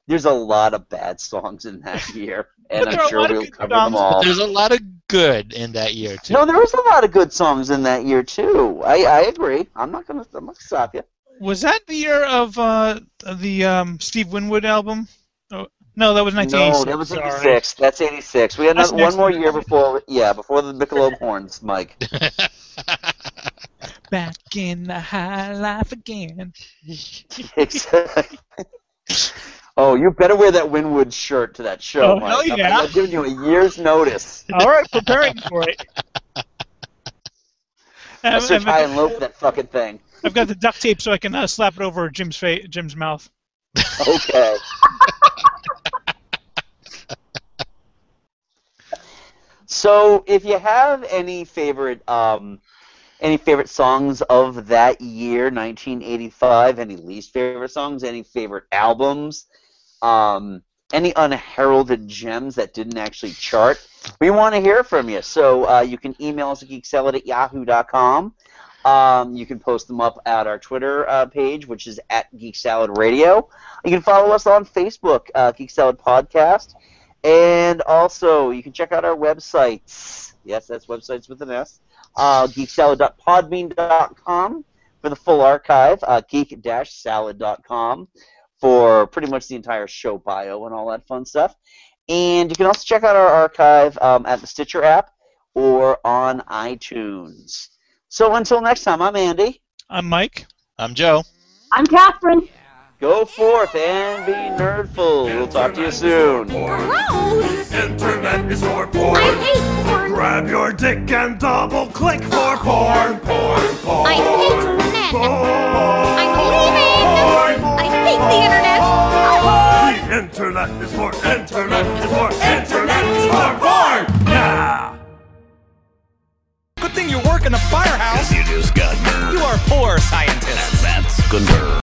There's a lot of bad songs in that <laughs> year, and But there are I'm sure we'll good cover them songs, but all. There's a lot of good in that year too. No, there was a lot of good songs in that year too. I, I agree. I'm not gonna I'm not gonna stop you. Was that the year of uh, the um, Steve Winwood album? Oh, no, that was 1986. No, that was sorry. 86. That's 86. We had another, one more year before. Yeah, before the Michelob horns, Mike. <laughs> Back in the high life again. <laughs> exactly. Oh, you better wear that Winwood shirt to that show, Oh, Mike. hell I'm- yeah. I'm giving you a year's notice. All right, preparing for it. I I've, search high and low for that fucking thing. I've got the duct tape so I can uh, slap it over Jim's fa- Jim's mouth. Okay. <laughs> so, if you have any favorite, um, any favorite songs of that year, 1985, any least favorite songs, any favorite albums, um, any unheralded gems that didn't actually chart, we want to hear from you. So, uh, you can email us at geeksalad at yahoo.com. Um, you can post them up at our Twitter uh, page, which is at Geek Salad Radio. You can follow us on Facebook, uh, Geek Salad Podcast, and also you can check out our websites. Yes, that's websites with an S. Uh, geeksalad.podbean.com for the full archive. Uh, geek-salad.com for pretty much the entire show bio and all that fun stuff. And you can also check out our archive um, at the Stitcher app or on iTunes. So until next time, I'm Andy. I'm Mike. I'm Joe. I'm Catherine. Go forth and be nerdful. We'll talk to you soon. Internet is for porn. I hate porn. Grab your dick and double click for porn, porn, porn. I hate internet. I'm leaving. I hate the internet. I The internet is for internet is for internet is for porn. Yeah. Good thing you work in a firehouse. You just got murdered. You are poor scientist. That's, that's good.